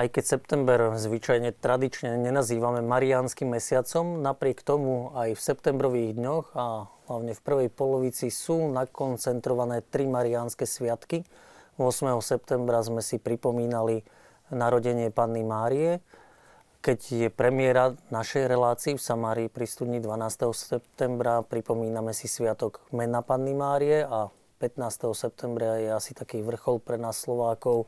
Aj keď september zvyčajne tradične nenazývame mariánskym mesiacom, napriek tomu aj v septembrových dňoch a hlavne v prvej polovici sú nakoncentrované tri mariánske sviatky. 8. septembra sme si pripomínali narodenie Panny Márie, keď je premiéra našej relácii v Samárii pri studni 12. septembra, pripomíname si sviatok mena Panny Márie a 15. septembra je asi taký vrchol pre nás Slovákov,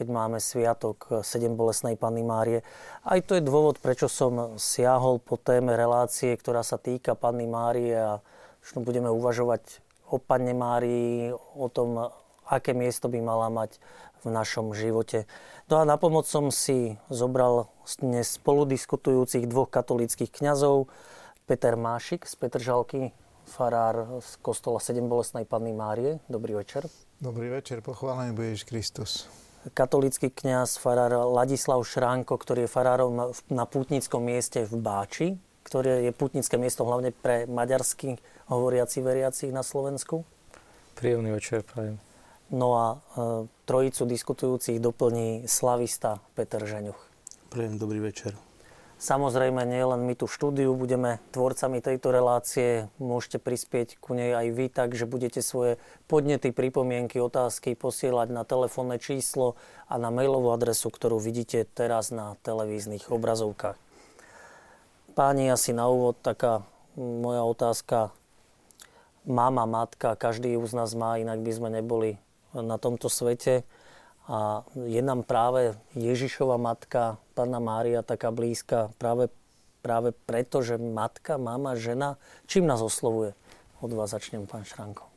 keď máme sviatok Sedem bolesnej Panny Márie. Aj to je dôvod, prečo som siahol po téme relácie, ktorá sa týka Panny Márie a možno budeme uvažovať o Panne Márii, o tom, aké miesto by mala mať v našom živote. No a na pomoc som si zobral dnes spoludiskutujúcich dvoch katolických kňazov, Peter Mášik z Petržalky, farár z kostola Sedem bolesnej Panny Márie. Dobrý večer. Dobrý večer, pochválený budeš Kristus katolický kňaz farár Ladislav Šránko, ktorý je farárom na pútnickom mieste v Báči, ktoré je pútnické miesto hlavne pre maďarsky hovoriaci veriacich na Slovensku. Príjemný večer, prajem. No a e, trojicu diskutujúcich doplní slavista Peter Žeňuch. Prajem dobrý večer. Samozrejme, nie len my tu štúdiu budeme tvorcami tejto relácie, môžete prispieť ku nej aj vy, takže budete svoje podnety, pripomienky, otázky posielať na telefónne číslo a na mailovú adresu, ktorú vidíte teraz na televíznych obrazovkách. Páni, asi na úvod taká moja otázka. Mama, matka, každý z nás má, inak by sme neboli na tomto svete. A je nám práve Ježišova matka, Pána Mária, taká blízka práve, práve preto, že matka, mama, žena, čím nás oslovuje? Od vás začnem, pán Šranko.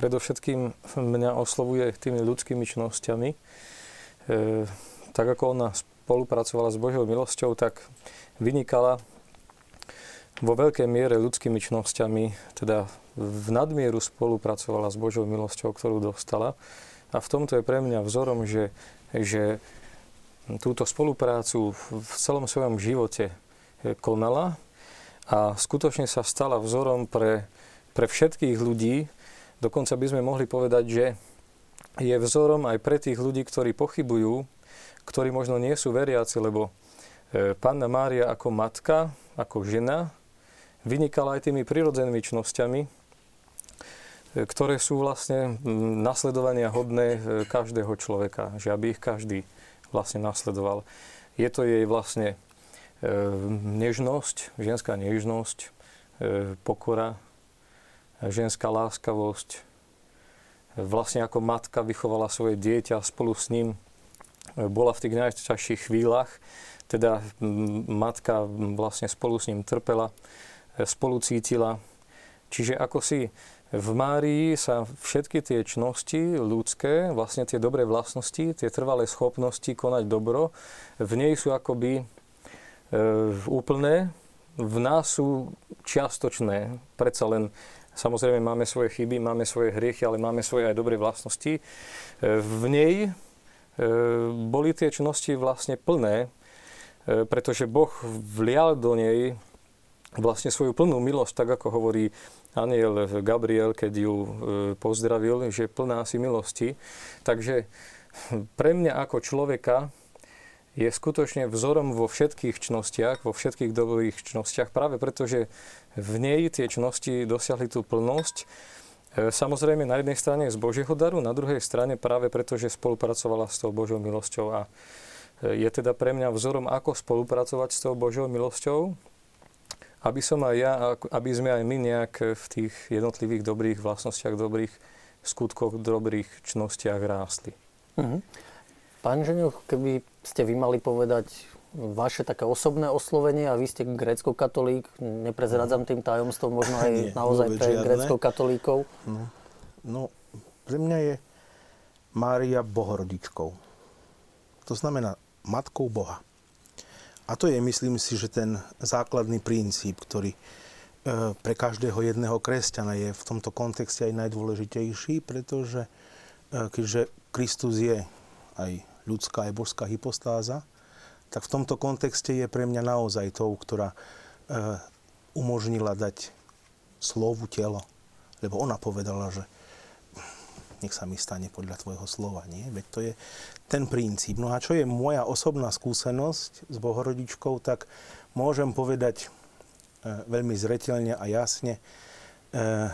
Predovšetkým mňa oslovuje tými ľudskými čnosťami. E, tak ako ona spolupracovala s Božou milosťou, tak vynikala vo veľkej miere ľudskými čnosťami, teda v nadmieru spolupracovala s Božou milosťou, ktorú dostala. A v tomto je pre mňa vzorom, že, že túto spoluprácu v celom svojom živote konala a skutočne sa stala vzorom pre, pre všetkých ľudí. Dokonca by sme mohli povedať, že je vzorom aj pre tých ľudí, ktorí pochybujú, ktorí možno nie sú veriaci, lebo e, Panna Mária ako matka, ako žena, vynikala aj tými prirodzenými čnosťami, ktoré sú vlastne nasledovania hodné e, každého človeka, že aby ich každý vlastne nasledoval. Je to jej vlastne e, nežnosť, ženská nežnosť, e, pokora, ženská láskavosť. Vlastne ako matka vychovala svoje dieťa spolu s ním, bola v tých najťažších chvíľach, teda matka vlastne spolu s ním trpela, spolu cítila. Čiže ako si v Márii sa všetky tie čnosti ľudské, vlastne tie dobré vlastnosti, tie trvalé schopnosti konať dobro, v nej sú akoby e, úplné, v nás sú čiastočné. Predsa len, samozrejme, máme svoje chyby, máme svoje hriechy, ale máme svoje aj dobré vlastnosti. E, v nej e, boli tie čnosti vlastne plné, e, pretože Boh vlial do nej vlastne svoju plnú milosť, tak ako hovorí aniel Gabriel, keď ju e, pozdravil, že plná si milosti. Takže pre mňa ako človeka je skutočne vzorom vo všetkých čnostiach, vo všetkých dobrých čnostiach, práve preto, že v nej tie čnosti dosiahli tú plnosť. E, samozrejme na jednej strane z Božieho daru, na druhej strane práve preto, že spolupracovala s tou Božou milosťou a e, je teda pre mňa vzorom, ako spolupracovať s tou Božou milosťou, aby som aj ja, aby sme aj my nejak v tých jednotlivých dobrých vlastnostiach, dobrých skutkoch, dobrých čnostiach rástli. Mm-hmm. Pán Ženiuch, keby ste vy mali povedať vaše také osobné oslovenie a vy ste grécko-katolík, neprezradzam tým tajomstvom, možno aj Nie, naozaj pre grécko-katolíkov. No, no, pre mňa je Mária bohorodičkou. To znamená matkou Boha. A to je, myslím si, že ten základný princíp, ktorý e, pre každého jedného kresťana je v tomto kontexte aj najdôležitejší, pretože e, keďže Kristus je aj ľudská, aj božská hypostáza, tak v tomto kontexte je pre mňa naozaj tou, ktorá e, umožnila dať slovu telo. Lebo ona povedala, že nech sa mi stane podľa tvojho slova. Nie? Veď to je ten princíp. No a čo je moja osobná skúsenosť s Bohorodičkou, tak môžem povedať e, veľmi zretelne a jasne. E,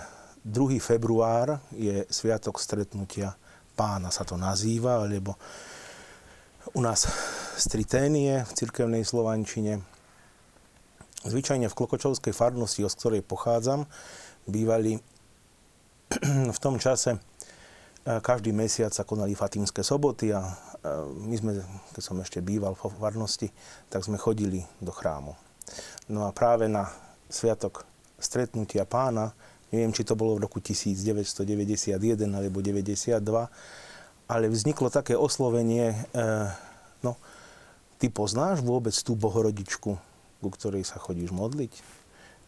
2. február je Sviatok stretnutia pána sa to nazýva, alebo u nás striténie v cirkevnej slovančine. Zvyčajne v Klokočovskej farnosti, z ktorej pochádzam, bývali v tom čase e, každý mesiac sa konali Fatimské soboty a e, my sme, keď som ešte býval v farnosti, tak sme chodili do chrámu. No a práve na sviatok stretnutia pána Neviem, či to bolo v roku 1991 alebo 92, ale vzniklo také oslovenie, e, no, ty poznáš vôbec tú bohorodičku, ku ktorej sa chodíš modliť?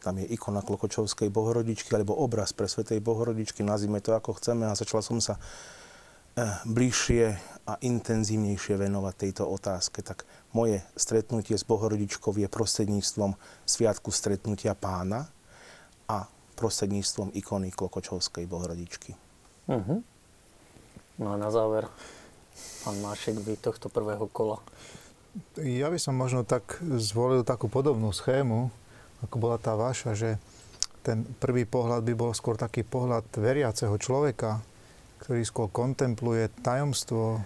Tam je ikona Klokočovskej bohorodičky alebo obraz pre Svetej bohorodičky, nazvime to ako chceme a začala som sa e, bližšie a intenzívnejšie venovať tejto otázke. Tak moje stretnutie s bohorodičkou je prostredníctvom Sviatku stretnutia pána a prostredníctvom ikony Klokočovskej bohrodičky. Uh-huh. No a na záver, pán Mášek, vy tohto prvého kola. Ja by som možno tak zvolil takú podobnú schému, ako bola tá vaša, že ten prvý pohľad by bol skôr taký pohľad veriaceho človeka, ktorý skôr kontempluje tajomstvo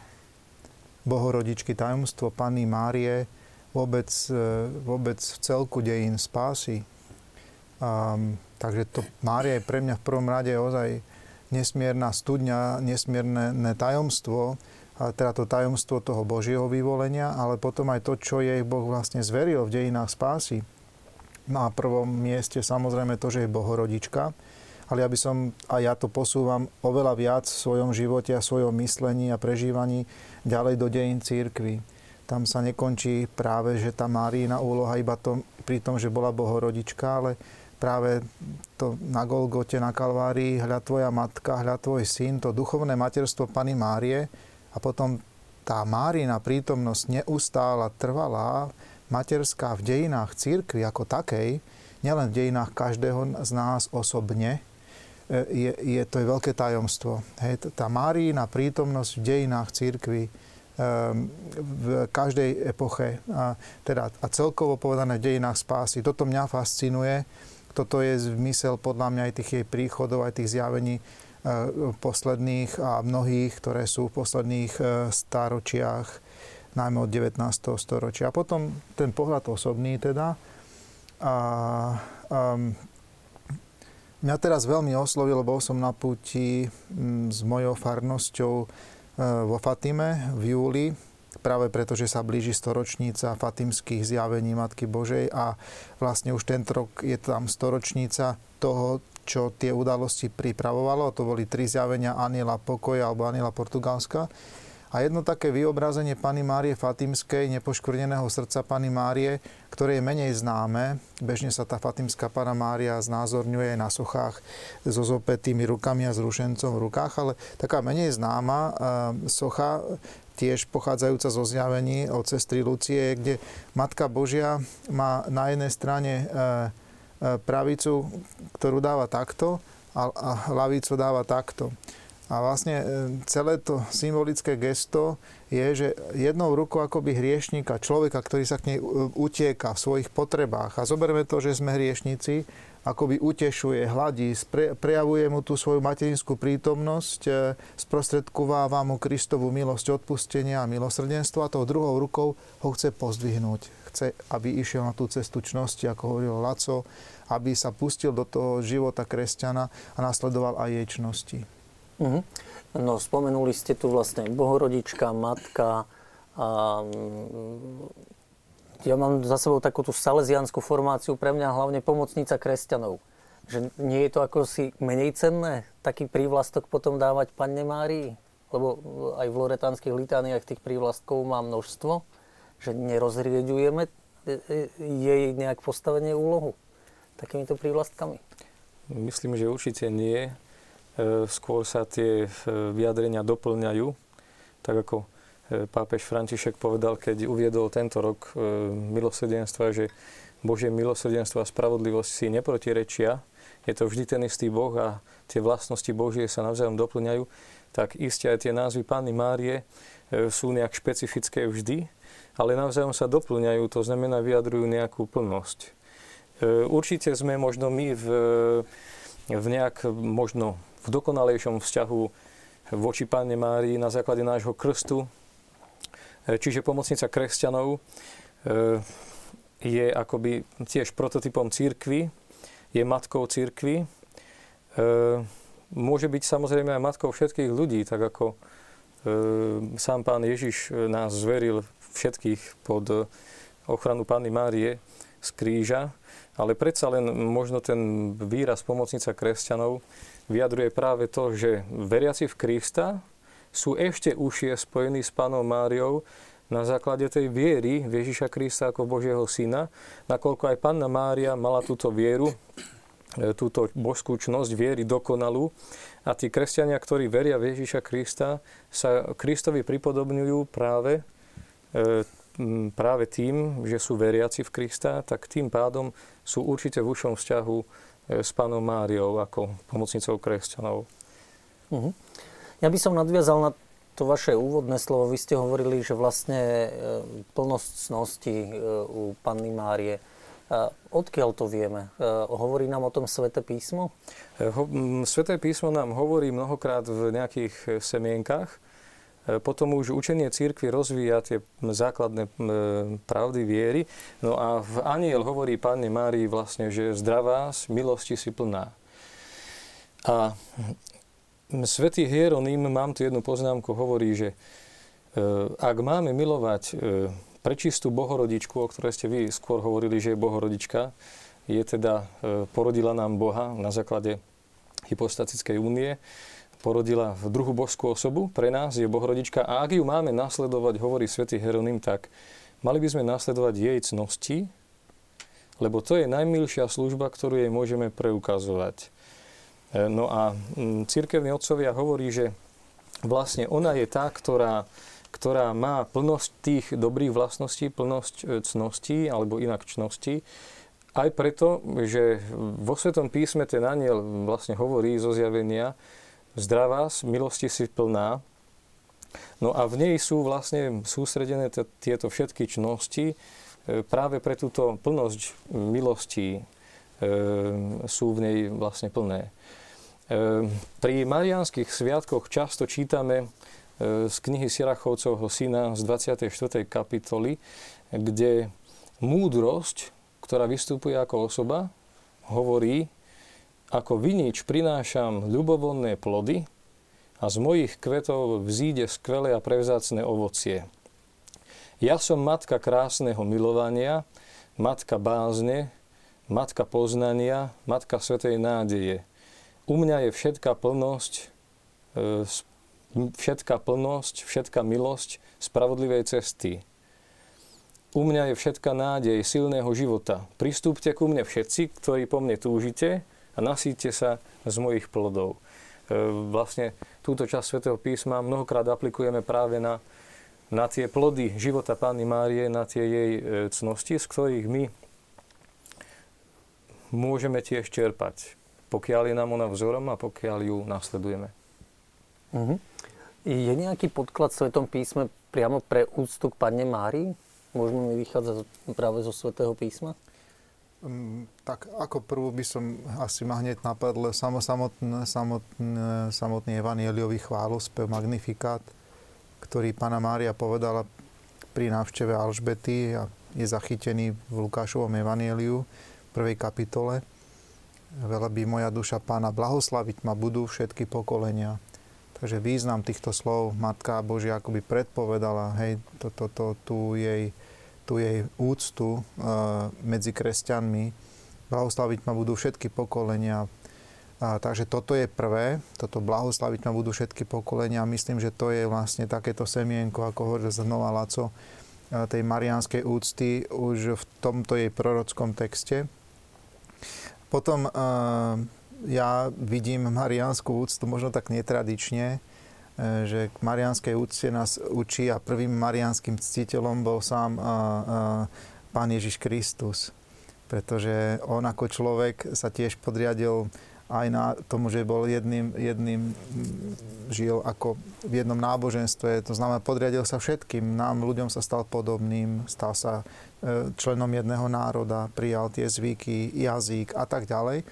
Bohorodičky, tajomstvo Panny Márie, vôbec, e, vôbec v celku dejín spásy. Um, Takže to Mária je pre mňa v prvom rade ozaj nesmierna studňa, nesmierne tajomstvo, a teda to tajomstvo toho Božieho vyvolenia, ale potom aj to, čo jej Boh vlastne zveril v dejinách spásy. Na prvom mieste samozrejme to, že je Bohorodička, ale ja by som, a ja to posúvam oveľa viac v svojom živote a svojom myslení a prežívaní ďalej do dejín církvy. Tam sa nekončí práve, že tá Márína úloha iba tom, pri tom, že bola Bohorodička, ale práve to na Golgote, na Kalvárii, hľa tvoja matka, hľa tvoj syn, to duchovné materstvo Pany Márie a potom tá Márina prítomnosť neustála, trvalá, materská v dejinách církvy ako takej, nielen v dejinách každého z nás osobne, e, je, je, to je veľké tajomstvo. Hej, tá Márína prítomnosť v dejinách církvy um, v každej epoche a, teda, a celkovo povedané v dejinách spásy. Toto mňa fascinuje toto je zmysel podľa mňa aj tých jej príchodov, aj tých zjavení e, posledných a mnohých, ktoré sú v posledných e, stáročiach, najmä od 19. storočia. A potom ten pohľad osobný teda. A, um, mňa teraz veľmi oslovil, bol som na púti s mojou farnosťou e, vo Fatime v júli práve preto, že sa blíži storočnica fatimských zjavení Matky Božej a vlastne už tento rok je tam storočnica toho, čo tie udalosti pripravovalo. To boli tri zjavenia Aniela Pokoja alebo Aniela Portugalska. A jedno také vyobrazenie Pany Márie Fatimskej, nepoškvrneného srdca Pany Márie, ktoré je menej známe. Bežne sa tá Fatimská Pana Mária znázorňuje na sochách so zopetými rukami a s rušencom v rukách, ale taká menej známa e, socha tiež pochádzajúca zo zjavení od sestry Lucie, kde Matka Božia má na jednej strane e, e, pravicu, ktorú dáva takto a hlavicu dáva takto. A vlastne e, celé to symbolické gesto je, že jednou rukou akoby hriešnika, človeka, ktorý sa k nej utieka v svojich potrebách. A zoberme to, že sme hriešnici, akoby utešuje, hladí, spre, prejavuje mu tú svoju materinskú prítomnosť, e, sprostredkováva mu Kristovú milosť odpustenia a milosrdenstva a tou druhou rukou ho chce pozdvihnúť. Chce, aby išiel na tú cestu čnosti, ako hovoril Laco, aby sa pustil do toho života kresťana a nasledoval aj jej čnosti. Mm-hmm. No, spomenuli ste tu vlastne bohorodička, matka, a ja mám za sebou takú tú salesianskú formáciu, pre mňa hlavne pomocnica kresťanov. Že nie je to ako si menej cenné taký prívlastok potom dávať Panne Márii? Lebo aj v loretánskych litániách tých prívlastkov má množstvo, že nerozrieďujeme e, e, jej nejak postavenie úlohu takýmito prívlastkami? Myslím, že určite nie. E, skôr sa tie vyjadrenia doplňajú, tak ako E, pápež František povedal, keď uviedol tento rok e, milosrdenstva, že Božie milosrdenstvo a spravodlivosť si neprotirečia, je to vždy ten istý Boh a tie vlastnosti Božie sa navzájom doplňajú, tak iste aj tie názvy Panny Márie e, sú nejak špecifické vždy, ale navzájom sa doplňajú, to znamená vyjadrujú nejakú plnosť. E, určite sme možno my v, v nejak možno v dokonalejšom vzťahu voči Panne Márii na základe nášho krstu, e, čiže pomocnica kresťanov, je akoby tiež prototypom církvy, je matkou církvy, môže byť samozrejme aj matkou všetkých ľudí, tak ako e, sám pán Ježiš nás zveril všetkých pod ochranu Panny Márie z kríža, ale predsa len možno ten výraz pomocnica kresťanov vyjadruje práve to, že veriaci v Krista sú ešte užšie spojení s Pánom Máriou na základe tej viery v Ježiša Krista ako Božieho syna, nakoľko aj Panna Mária mala túto vieru E, túto božskú čnosť viery dokonalú. A tí kresťania, ktorí veria v Ježíša Krista, sa Kristovi pripodobňujú práve, e, práve tým, že sú veriaci v Krista, tak tým pádom sú určite v užšom vzťahu s pánom Máriou ako pomocnicou kresťanov. Uh-huh. Ja by som nadviazal na to vaše úvodné slovo. Vy ste hovorili, že vlastne plnosť cnosti u Panny Márie Odkiaľ to vieme? Hovorí nám o tom Sveté písmo? E, Sveté písmo nám hovorí mnohokrát v nejakých e, semienkach. E, potom už učenie církvy rozvíja tie základné pravdy viery. No a v Aniel hovorí Pane Márii vlastne, že zdravá, milosti si plná. A Svetý Hieronym, mám tu jednu poznámku, hovorí, že ak máme milovať prečistú bohorodičku, o ktorej ste vy skôr hovorili, že je bohorodička, je teda, e, porodila nám Boha na základe hypostatickej únie, porodila v druhú božskú osobu, pre nás je bohorodička a ak ju máme nasledovať, hovorí svätý Heronym, tak mali by sme nasledovať jej cnosti, lebo to je najmilšia služba, ktorú jej môžeme preukazovať. E, no a církevní otcovia hovorí, že vlastne ona je tá, ktorá ktorá má plnosť tých dobrých vlastností, plnosť e, cností alebo inak čností, aj preto, že vo Svetom písme ten aniel vlastne hovorí zo zjavenia zdravá, milosti si plná. No a v nej sú vlastne sústredené t- tieto všetky čnosti e, práve pre túto plnosť milostí e, sú v nej vlastne plné. E, pri marianských sviatkoch často čítame E, z knihy Sirachovcovho syna z 24. kapitoly, kde múdrosť, ktorá vystupuje ako osoba, hovorí, ako vinič prinášam ľubovolné plody a z mojich kvetov vzíde skvelé a prevzácne ovocie. Ja som matka krásneho milovania, matka bázne, matka poznania, matka svetej nádeje. U mňa je všetká plnosť e, všetká plnosť, všetká milosť spravodlivej cesty. U mňa je všetká nádej silného života. Pristúpte ku mne všetci, ktorí po mne túžite a nasíte sa z mojich plodov. E, vlastne túto časť svätého písma mnohokrát aplikujeme práve na, na tie plody života Pány Márie, na tie jej e, cnosti, z ktorých my môžeme tiež čerpať, pokiaľ je nám ona vzorom a pokiaľ ju nasledujeme. Uh-huh. Je nejaký podklad v Svetom písme priamo pre úctu k Panne Márii? Môžeme mi vychádzať práve zo Svetého písma? Um, tak ako prvú by som asi ma hneď napadl samotný, samotný, samotný evanieliový chválospev Magnifikát, ktorý Pana Mária povedala pri návšteve Alžbety a je zachytený v Lukášovom evanieliu v prvej kapitole. Veľa by moja duša pána blahoslaviť ma budú všetky pokolenia. Takže význam týchto slov Matka Božia akoby predpovedala, hej, to, to, to, tú, jej, tú jej úctu uh, medzi kresťanmi. Blahoslaviť ma budú všetky pokolenia. A, takže toto je prvé, toto blahoslaviť ma budú všetky pokolenia. Myslím, že to je vlastne takéto semienko, ako hovorí znova Laco, tej marianskej úcty už v tomto jej prorockom texte. Potom uh, ja vidím mariánsku úctu možno tak netradične, že k mariánskej úcte nás učí a prvým mariánskym ctiteľom bol sám Pán Ježiš Kristus. pretože on ako človek sa tiež podriadil aj na tomu, že bol jedným, jedným žil ako v jednom náboženstve. To znamená, podriadil sa všetkým. Nám, ľuďom sa stal podobným, stal sa e, členom jedného národa, prijal tie zvyky, jazyk a tak ďalej.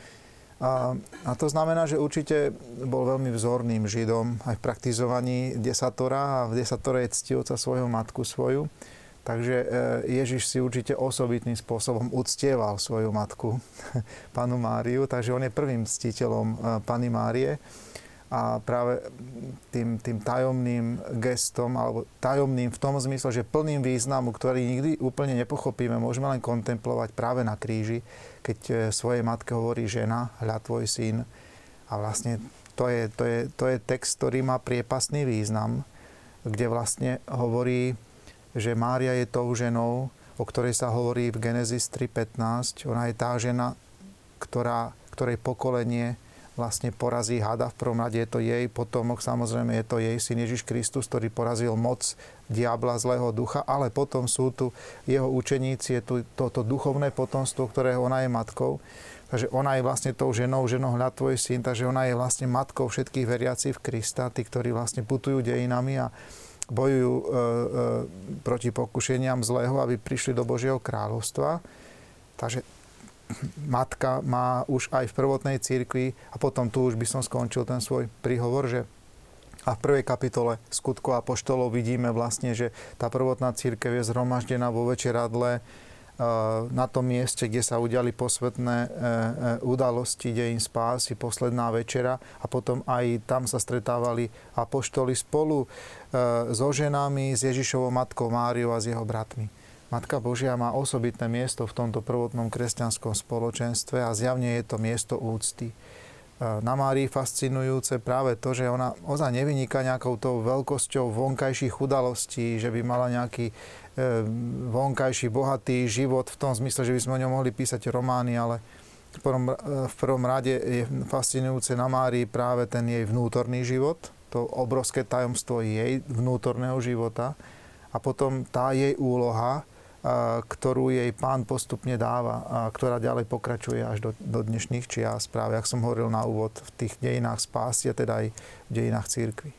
A, a to znamená, že určite bol veľmi vzorným Židom aj v praktizovaní desatora a v desatore je ctivca svojho matku svoju. Takže e, Ježiš si určite osobitným spôsobom uctieval svoju matku, panu Máriu, takže on je prvým ctiteľom e, Pany Márie a práve tým, tým tajomným gestom, alebo tajomným v tom zmysle, že plným významu, ktorý nikdy úplne nepochopíme, môžeme len kontemplovať práve na kríži, keď e, svojej matke hovorí žena, hľa tvoj syn. A vlastne to je, to, je, to je text, ktorý má priepasný význam, kde vlastne hovorí že Mária je tou ženou, o ktorej sa hovorí v Genesis 3.15. Ona je tá žena, ktorá, ktorej pokolenie vlastne porazí hada. V prvom rade je to jej potomok, samozrejme je to jej syn Ježiš Kristus, ktorý porazil moc diabla, zlého ducha, ale potom sú tu jeho učeníci, je tu toto duchovné potomstvo, ktorého ona je matkou. Takže ona je vlastne tou ženou, ženou hľad tvoj syn, takže ona je vlastne matkou všetkých veriacich v Krista, tí, ktorí vlastne putujú dejinami a bojujú e, e, proti pokušeniam zlého, aby prišli do Božieho kráľovstva. Takže matka má už aj v prvotnej církvi, a potom tu už by som skončil ten svoj príhovor, že a v prvej kapitole skutkov a poštolov vidíme vlastne, že tá prvotná církev je zhromaždená vo večeradle, na tom mieste, kde sa udiali posvetné e, e, udalosti dejín spásy, posledná večera a potom aj tam sa stretávali apoštoli spolu e, so ženami, s Ježišovou matkou Máriou a s jeho bratmi. Matka Božia má osobitné miesto v tomto prvotnom kresťanskom spoločenstve a zjavne je to miesto úcty na Márii fascinujúce práve to, že ona ozaj nevyniká nejakou tou veľkosťou vonkajších udalostí, že by mala nejaký e, vonkajší bohatý život v tom zmysle, že by sme o ňom mohli písať romány, ale v prvom, e, v prvom rade je fascinujúce na Márii práve ten jej vnútorný život, to obrovské tajomstvo jej vnútorného života a potom tá jej úloha, ktorú jej pán postupne dáva a ktorá ďalej pokračuje až do, do dnešných čias. Práve, ak som hovoril na úvod, v tých dejinách spásia, teda aj v dejinách církvy.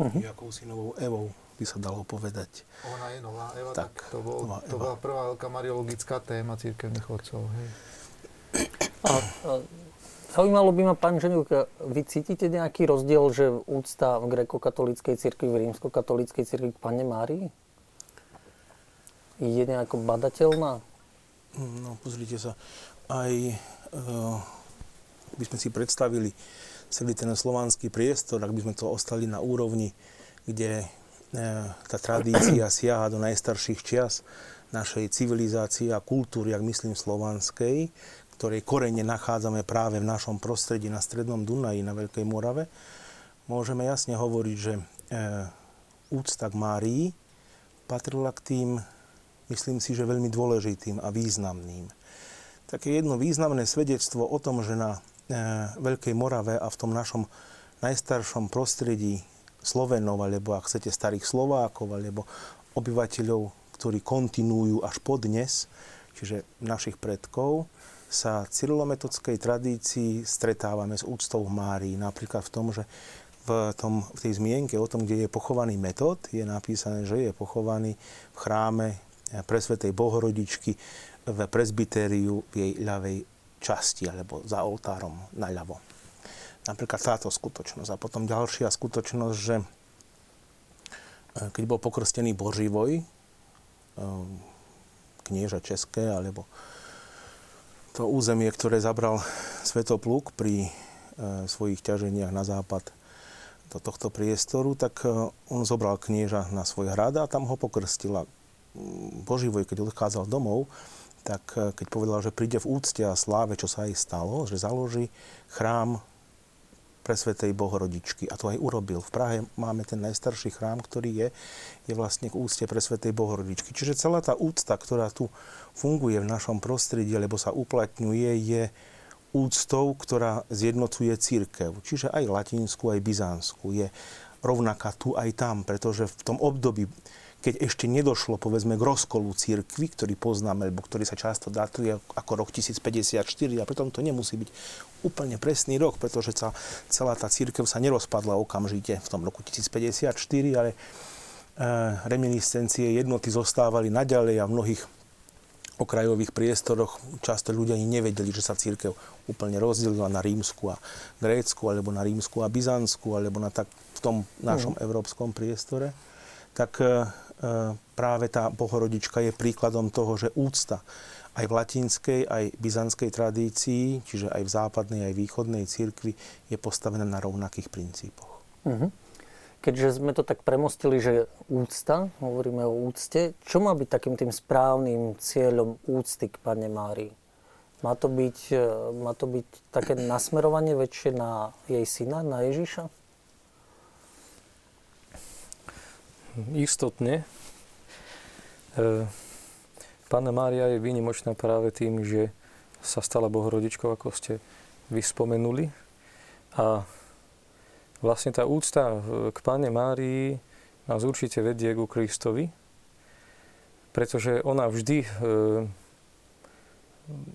Uh-huh. Jakou novou Evou by sa dalo povedať. Ona je nová Eva, tak, tak to, bol, nová to bola prvá veľká mariologická téma církevných otcov. Hej. A, a, zaujímalo by ma, pán Ženuk, vy cítite nejaký rozdiel, že úcta v grekokatolíckej cirkvi, v rímskokatolíckej cirkvi k Pane Márii? Je nejako badateľná? No, pozrite sa, aj uh, by sme si predstavili celý ten slovanský priestor, ak by sme to ostali na úrovni, kde uh, tá tradícia siaha do najstarších čias našej civilizácie a kultúry, ak myslím slovanskej, ktorej korene nachádzame práve v našom prostredí na Strednom Dunaji, na Veľkej Morave, môžeme jasne hovoriť, že uh, úcta k Márii patrila k tým myslím si, že veľmi dôležitým a významným. Také jedno významné svedectvo o tom, že na e, Veľkej Morave a v tom našom najstaršom prostredí Slovenov, alebo ak chcete starých Slovákov, alebo obyvateľov, ktorí kontinuujú až po dnes, čiže našich predkov, sa cyrilometodskej tradícii stretávame s úctou Márii. Napríklad v tom, že v, tom, v tej zmienke o tom, kde je pochovaný metod, je napísané, že je pochovaný v chráme presvetej Bohorodičky v presbytériu v jej ľavej časti alebo za oltárom naľavo. Napríklad táto skutočnosť. A potom ďalšia skutočnosť, že e, keď bol pokrstený Boživoj, e, knieža České, alebo to územie, ktoré zabral Svetopluk pri svojich ťaženiach na západ do tohto priestoru, tak on zobral knieža na svoj hrad a tam ho pokrstil. Boživoj, keď odchádzal domov, tak eh, keď povedal, že príde v úcte a sláve, čo sa aj stalo, že založí chrám pre Svetej Bohorodičky. A to aj urobil. V Prahe máme ten najstarší chrám, ktorý je, je vlastne k úcte pre Svetej Bohorodičky. Čiže celá tá úcta, ktorá tu funguje v našom prostredí, alebo sa uplatňuje, je úctou, ktorá zjednocuje církev. Čiže aj latinskú, aj byzánsku. Je rovnaká tu aj tam, pretože v tom období, keď ešte nedošlo povedzme k rozkolu církvy, ktorý poznáme, alebo ktorý sa často datuje ako rok 1054 a preto to nemusí byť úplne presný rok, pretože sa, celá tá církev sa nerozpadla okamžite v tom roku 1054, ale e, reminiscencie jednoty zostávali naďalej a v mnohých okrajových priestoroch často ľudia ani nevedeli, že sa církev úplne rozdelila na rímsku a grécku, alebo na rímsku a byzantskú, alebo na tak v tom našom mm. európskom priestore, tak e, práve tá bohorodička je príkladom toho, že úcta aj v latinskej, aj byzantskej tradícii, čiže aj v západnej, aj východnej církvi, je postavená na rovnakých princípoch. Mm-hmm. Keďže sme to tak premostili, že úcta, hovoríme o úcte, čo má byť takým tým správnym cieľom úcty k Pane Márii? Má to byť, e, má to byť také nasmerovanie väčšie na jej syna, na Ježiša? Istotne. E, Pána Mária je výnimočná práve tým, že sa stala Bohorodičkou, ako ste vyspomenuli. A vlastne tá úcta k Pane Márii nás určite vedie ku Kristovi, pretože ona vždy e,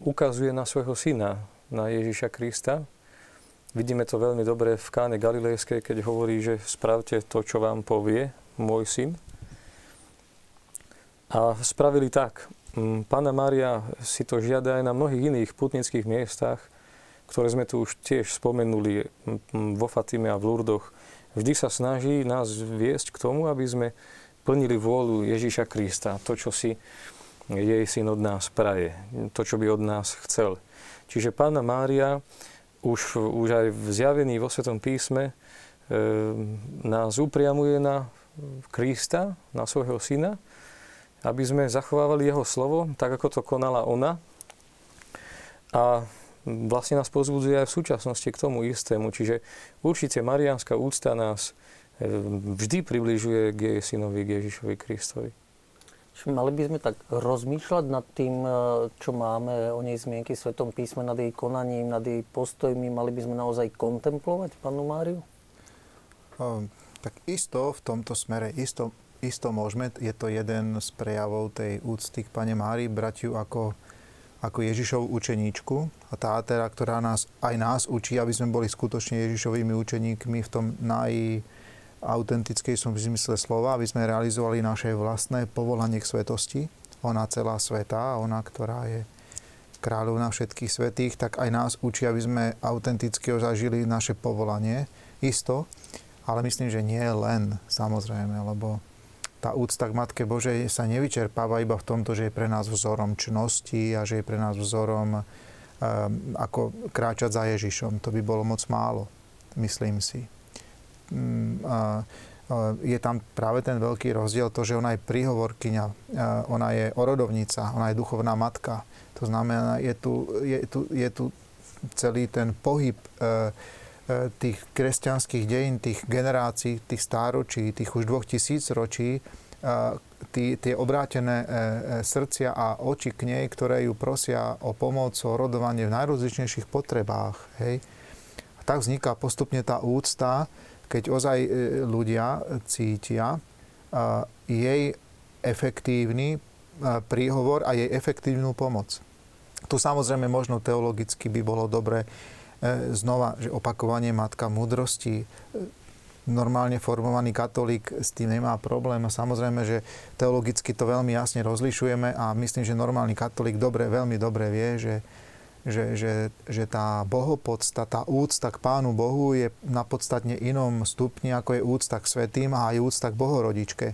ukazuje na svojho syna, na Ježiša Krista. Vidíme to veľmi dobre v káne Galilejskej, keď hovorí, že spravte to, čo vám povie môj syn. A spravili tak. Mm, Pána Mária si to žiada aj na mnohých iných putnických miestach, ktoré sme tu už tiež spomenuli vo Fatime a v Lurdoch, vždy sa snaží nás viesť k tomu, aby sme plnili vôľu Ježíša Krista, to, čo si jej syn od nás praje, to, čo by od nás chcel. Čiže Pána Mária už, už aj v zjavení vo Svetom písme e, nás upriamuje na Krista, na svojho syna, aby sme zachovávali jeho slovo, tak ako to konala ona. A vlastne nás pozbudzuje aj v súčasnosti k tomu istému. Čiže určite mariánska úcta nás e, vždy približuje k jej synovi, k Ježišovi Kristovi. Čiže mali by sme tak rozmýšľať nad tým, e, čo máme o nej zmienky v Svetom písme, nad jej konaním, nad jej postojmi. Mali by sme naozaj kontemplovať panu Máriu? Tak isto v tomto smere, isto, isto môžeme. Je to jeden z prejavov tej úcty k Pane Márii, bratiu ako ako Ježišovú učeníčku a tá teda, ktorá nás, aj nás učí, aby sme boli skutočne Ježišovými učeníkmi v tom najautentickejšom zmysle slova, aby sme realizovali naše vlastné povolanie k svetosti. Ona celá sveta, ona, ktorá je kráľovna všetkých svetých, tak aj nás učí, aby sme autenticky zažili naše povolanie. Isto, ale myslím, že nie len, samozrejme, lebo tá úcta k Matke Božej sa nevyčerpáva iba v tomto, že je pre nás vzorom čnosti a že je pre nás vzorom um, ako kráčať za Ježišom. To by bolo moc málo, myslím si. Um, uh, je tam práve ten veľký rozdiel, to, že ona je príhovorkyňa, ona je orodovnica, ona je duchovná matka. To znamená, je tu, je tu, je tu celý ten pohyb E, tých kresťanských dejín, tých generácií, tých stáročí, tých už dvoch tisíc ročí, e, tí, tie obrátené e, srdcia a oči k nej, ktoré ju prosia o pomoc, o rodovanie v najrozličnejších potrebách. Hej. A tak vzniká postupne tá úcta, keď ozaj ľudia cítia jej efektívny príhovor a jej efektívnu pomoc. Tu samozrejme možno teologicky by bolo dobre znova, že opakovanie matka múdrosti, e, normálne formovaný katolík s tým nemá problém. Samozrejme, že teologicky to veľmi jasne rozlišujeme a myslím, že normálny katolík dobre, veľmi dobre vie, že, že, že, že tá bohopodsta, tá úcta k Pánu Bohu je na podstatne inom stupni, ako je úcta k svetým a aj úcta k Bohorodičke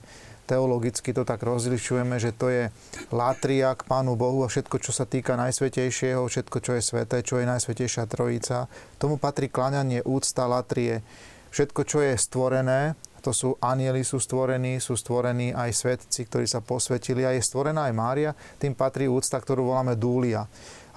teologicky to tak rozlišujeme, že to je latria k Pánu Bohu a všetko, čo sa týka najsvetejšieho, všetko, čo je sveté, čo je najsvetejšia trojica, tomu patrí kláňanie, úcta, latrie. Všetko, čo je stvorené, to sú anieli sú stvorení, sú stvorení aj svetci, ktorí sa posvetili a je stvorená aj Mária, tým patrí úcta, ktorú voláme dúlia.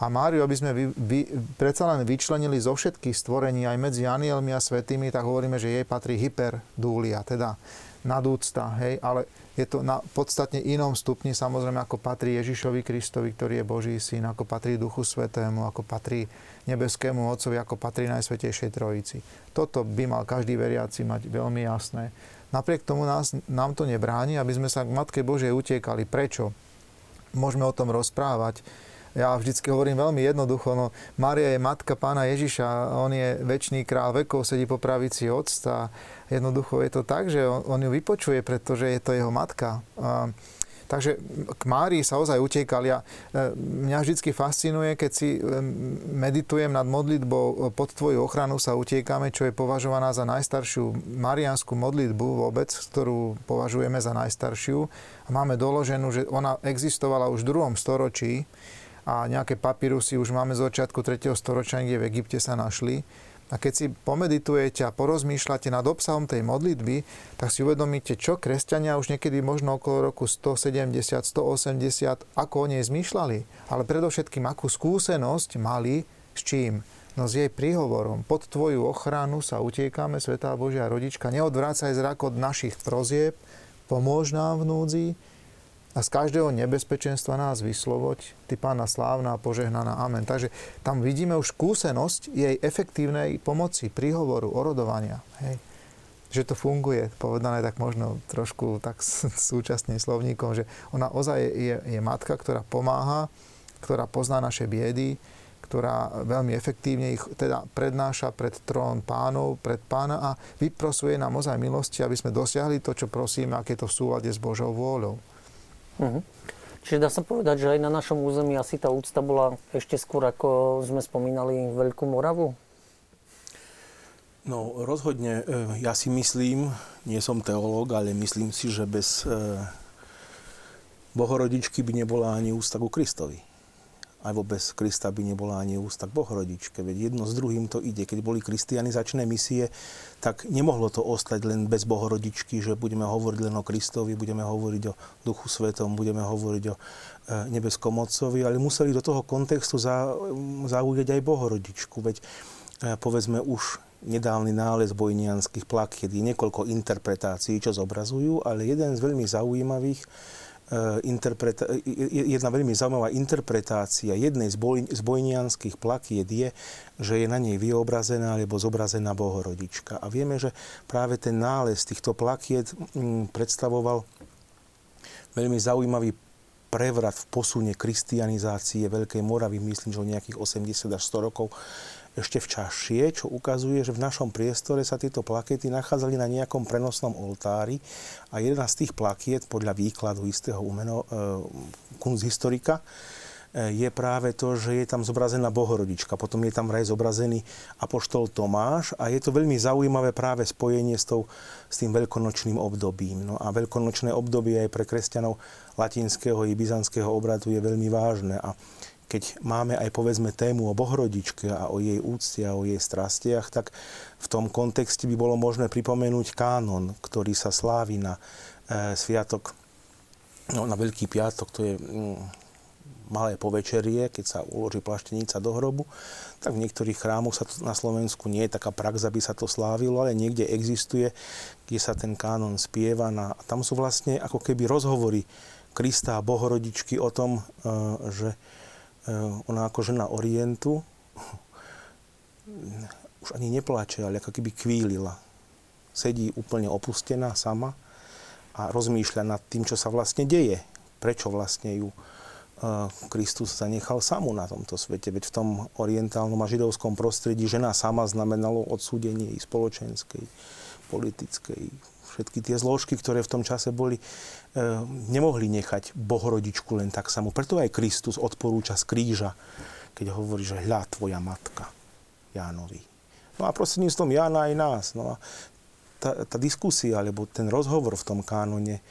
A Máriu, aby sme vy, vy, predsa len vyčlenili zo všetkých stvorení aj medzi anielmi a svetými, tak hovoríme, že jej patrí hyperdúlia, teda nadúcta, hej, ale je to na podstatne inom stupni, samozrejme, ako patrí Ježišovi Kristovi, ktorý je Boží syn, ako patrí Duchu Svetému, ako patrí nebeskému Otcovi, ako patrí Najsvetejšej Trojici. Toto by mal každý veriaci mať veľmi jasné. Napriek tomu nás, nám to nebráni, aby sme sa k Matke Božej utiekali. Prečo? Môžeme o tom rozprávať ja vždycky hovorím veľmi jednoducho, no Mária je matka pána Ježiša, on je väčší král vekov, sedí po pravici otca. Jednoducho je to tak, že on, on ju vypočuje, pretože je to jeho matka. A, takže k Márii sa ozaj utekal. Ja, e, mňa vždy fascinuje, keď si e, meditujem nad modlitbou pod tvoju ochranu sa utiekame, čo je považovaná za najstaršiu marianskú modlitbu vôbec, ktorú považujeme za najstaršiu. A máme doloženú, že ona existovala už v druhom storočí a nejaké papírusy už máme z začiatku 3. storočia, kde v Egypte sa našli. A keď si pomeditujete a porozmýšľate nad obsahom tej modlitby, tak si uvedomíte, čo kresťania už niekedy možno okolo roku 170, 180, ako o nej zmýšľali. Ale predovšetkým, akú skúsenosť mali s čím? No s jej príhovorom. Pod tvoju ochranu sa utiekame, Svetá Božia rodička. Neodvrácaj zrak od našich prozieb, pomôž nám v núdzi, a z každého nebezpečenstva nás vyslovoď, Ty Pána slávna a požehnaná. Amen. Takže tam vidíme už skúsenosť jej efektívnej pomoci, príhovoru, orodovania. Hej. Že to funguje, povedané tak možno trošku tak súčasným slovníkom, že ona ozaj je, je matka, ktorá pomáha, ktorá pozná naše biedy, ktorá veľmi efektívne ich teda prednáša pred trón pánov, pred pána a vyprosuje nám ozaj milosti, aby sme dosiahli to, čo prosíme, aké to v súlade s Božou vôľou. Uh-huh. Čiže dá sa povedať, že aj na našom území asi tá úcta bola ešte skôr, ako sme spomínali, Veľkú Moravu? No rozhodne, e, ja si myslím, nie som teológ, ale myslím si, že bez e, Bohorodičky by nebola ani ústa ku Kristovi aj vôbec Krista by nebola ani ústa k Bohorodičke. Veď jedno s druhým to ide. Keď boli kristianizačné misie, tak nemohlo to ostať len bez Bohorodičky, že budeme hovoriť len o Kristovi, budeme hovoriť o Duchu Svetom, budeme hovoriť o e, nebeskom Otcovi, ale museli do toho kontextu zaujať aj Bohorodičku. Veď e, povedzme už nedávny nález bojnianských plakiet je niekoľko interpretácií, čo zobrazujú, ale jeden z veľmi zaujímavých interpreta- jedna veľmi zaujímavá interpretácia jednej z, boj- z bojnianských plakiet je, že je na nej vyobrazená alebo zobrazená Bohorodička. A vieme, že práve ten nález týchto plakiet mm, predstavoval veľmi zaujímavý prevrat v posune kristianizácie Veľkej Moravy, myslím, že o nejakých 80 až 100 rokov ešte včasšie, čo ukazuje, že v našom priestore sa tieto plakety nachádzali na nejakom prenosnom oltári a jedna z tých plakiet, podľa výkladu istého umeno, e, kunsthistorika, e, je práve to, že je tam zobrazená Bohorodička. Potom je tam vraj zobrazený apoštol Tomáš a je to veľmi zaujímavé práve spojenie s, tou, s tým veľkonočným obdobím. No a veľkonočné obdobie aj pre kresťanov latinského i byzantského obradu je veľmi vážne. A keď máme aj povedzme tému o Bohrodičke a o jej úcte a o jej strastiach, tak v tom kontexte by bolo možné pripomenúť kánon, ktorý sa slávi na e, sviatok, no, na Veľký piatok, to je mm, malé povečerie, keď sa uloží plaštenica do hrobu, tak v niektorých chrámoch sa to na Slovensku nie je taká prax, aby sa to slávilo, ale niekde existuje, kde sa ten kánon spieva a tam sú vlastne ako keby rozhovory Krista a Bohorodičky o tom, e, že ona ako žena Orientu už ani neplače, ale ako keby kvílila. Sedí úplne opustená sama a rozmýšľa nad tým, čo sa vlastne deje. Prečo vlastne ju eh, Kristus zanechal samú na tomto svete. Veď v tom orientálnom a židovskom prostredí žena sama znamenalo odsúdenie i spoločenskej, politickej, všetky tie zložky, ktoré v tom čase boli, e, nemohli nechať Bohorodičku len tak samú. Preto aj Kristus odporúča z kríža, keď hovorí, že hľa tvoja matka Jánovi. No a prostredníctvom Jána aj nás. No a tá, tá diskusia, alebo ten rozhovor v tom kánone e,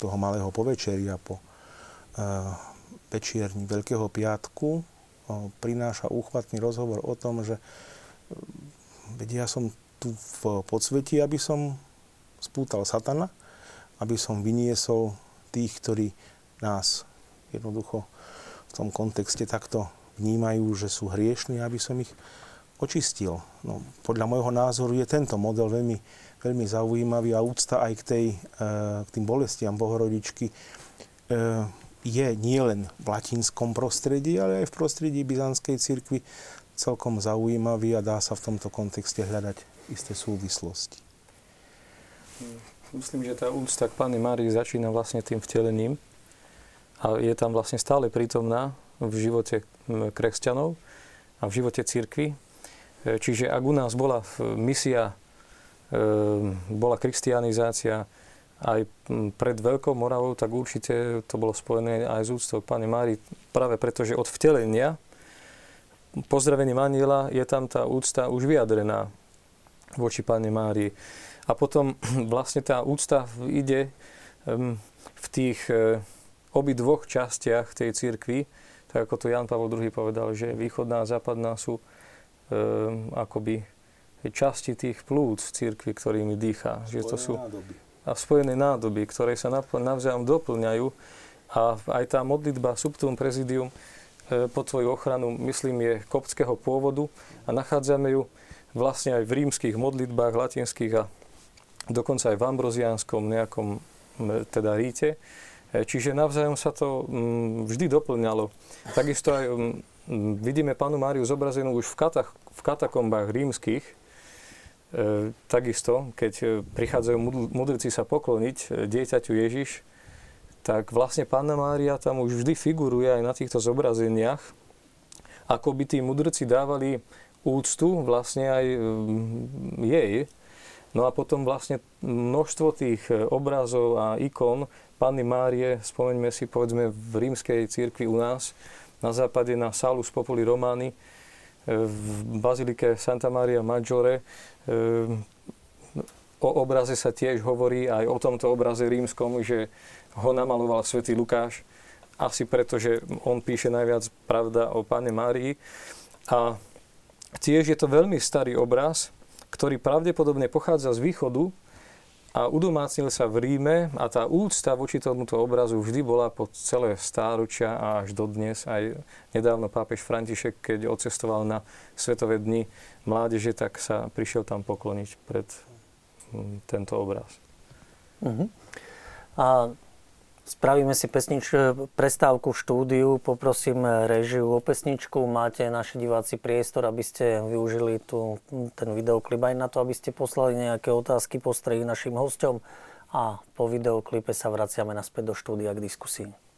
toho malého povečeria po e, večierni Veľkého piatku prináša úchvatný rozhovor o tom, že veď ja som tu v podsvetí, aby som spútal satana, aby som vyniesol tých, ktorí nás jednoducho v tom kontexte takto vnímajú, že sú hriešní, aby som ich očistil. No, podľa môjho názoru je tento model veľmi veľmi zaujímavý a úcta aj k, tej, e, k tým bolestiam Bohorodičky e, je nielen v latinskom prostredí, ale aj v prostredí byzantskej cirkvi celkom zaujímavý a dá sa v tomto kontexte hľadať isté súvislosti. Myslím, že tá úcta k Pane Márii začína vlastne tým vtelením a je tam vlastne stále prítomná v živote kresťanov a v živote cirkvi. E, čiže ak u nás bola misia, e, bola kristianizácia aj pred Veľkou Moravou, tak určite to bolo spojené aj s úctou k Pane Mári, práve preto, že od vtelenia, pozdravenie Maniela, je tam tá úcta už vyjadrená voči Pane Mári. A potom vlastne tá úcta ide v tých e, obi dvoch častiach tej cirkvi, tak ako to Jan Pavel II povedal, že východná a západná sú um, akoby časti tých plúc cirkvi, ktorými dýcha. Spojené že to sú nádoby. A spojené nádoby, ktoré sa navzájom doplňajú. A aj tá modlitba Subtum Presidium e, pod tvoju ochranu, myslím, je koptského pôvodu a nachádzame ju vlastne aj v rímskych modlitbách latinských a dokonca aj v ambroziánskom nejakom teda ríte. E, čiže navzájom sa to vždy doplňalo. Takisto aj vidíme panu Máriu zobrazenú už v, katach, v katakombách rímskych. E, takisto, keď e, prichádzajú mudrci sa pokloniť dieťaťu Ježiš, tak vlastne Panna Mária tam už vždy figuruje aj na týchto zobrazeniach, ako by tí mudrci dávali úctu vlastne aj mm, jej. No a potom vlastne množstvo tých obrazov a ikon Panny Márie, spomeňme si povedzme v rímskej cirkvi u nás, na západe na Salus Populi Romani, e, v bazilike Santa Maria Maggiore. E, o obraze sa tiež hovorí aj o tomto obraze rímskom, že ho namaloval svätý Lukáš, asi preto, že on píše najviac pravda o Pane Márii. A tiež je to veľmi starý obraz, ktorý pravdepodobne pochádza z východu, a udomácnil sa v Ríme a tá úcta voči tomuto obrazu vždy bola po celé stáročia a až dodnes. Aj nedávno pápež František, keď odcestoval na Svetové dni mládeže, tak sa prišiel tam pokloniť pred hm, tento obraz. Uh-huh. A Spravíme si pesnič, prestávku v štúdiu, poprosím režiu o pesničku. Máte naši diváci priestor, aby ste využili tu, ten videoklip aj na to, aby ste poslali nejaké otázky, postrehy našim hostom a po videoklipe sa vraciame naspäť do štúdia k diskusii.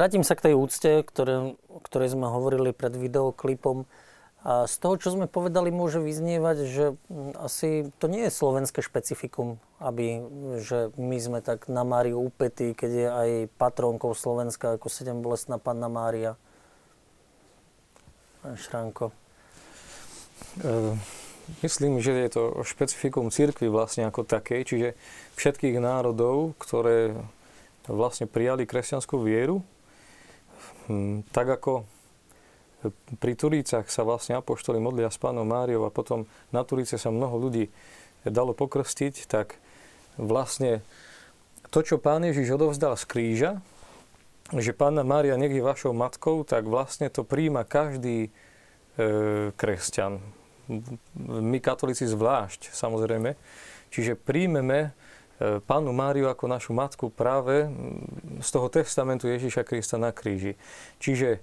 Vrátim sa k tej úcte, ktoré, ktorej sme hovorili pred videoklipom. A z toho, čo sme povedali, môže vyznievať, že mm, asi to nie je slovenské špecifikum, aby, že my sme tak na Máriu upetí, keď je aj patrónkou Slovenska ako sedem bolestná Panna Mária. Pán Šránko. E, myslím, že je to špecifikum církvy vlastne ako také, čiže všetkých národov, ktoré vlastne prijali kresťanskú vieru, hm, tak ako pri Turícach sa vlastne apoštoli modlia s pánom Máriou a potom na Turíce sa mnoho ľudí dalo pokrstiť, tak vlastne to, čo pán Ježiš odovzdal z kríža, že pána Mária je vašou matkou, tak vlastne to príjma každý e, kresťan. My katolíci zvlášť, samozrejme. Čiže príjmeme pánu Máriu ako našu matku práve z toho testamentu Ježiša Krista na kríži. Čiže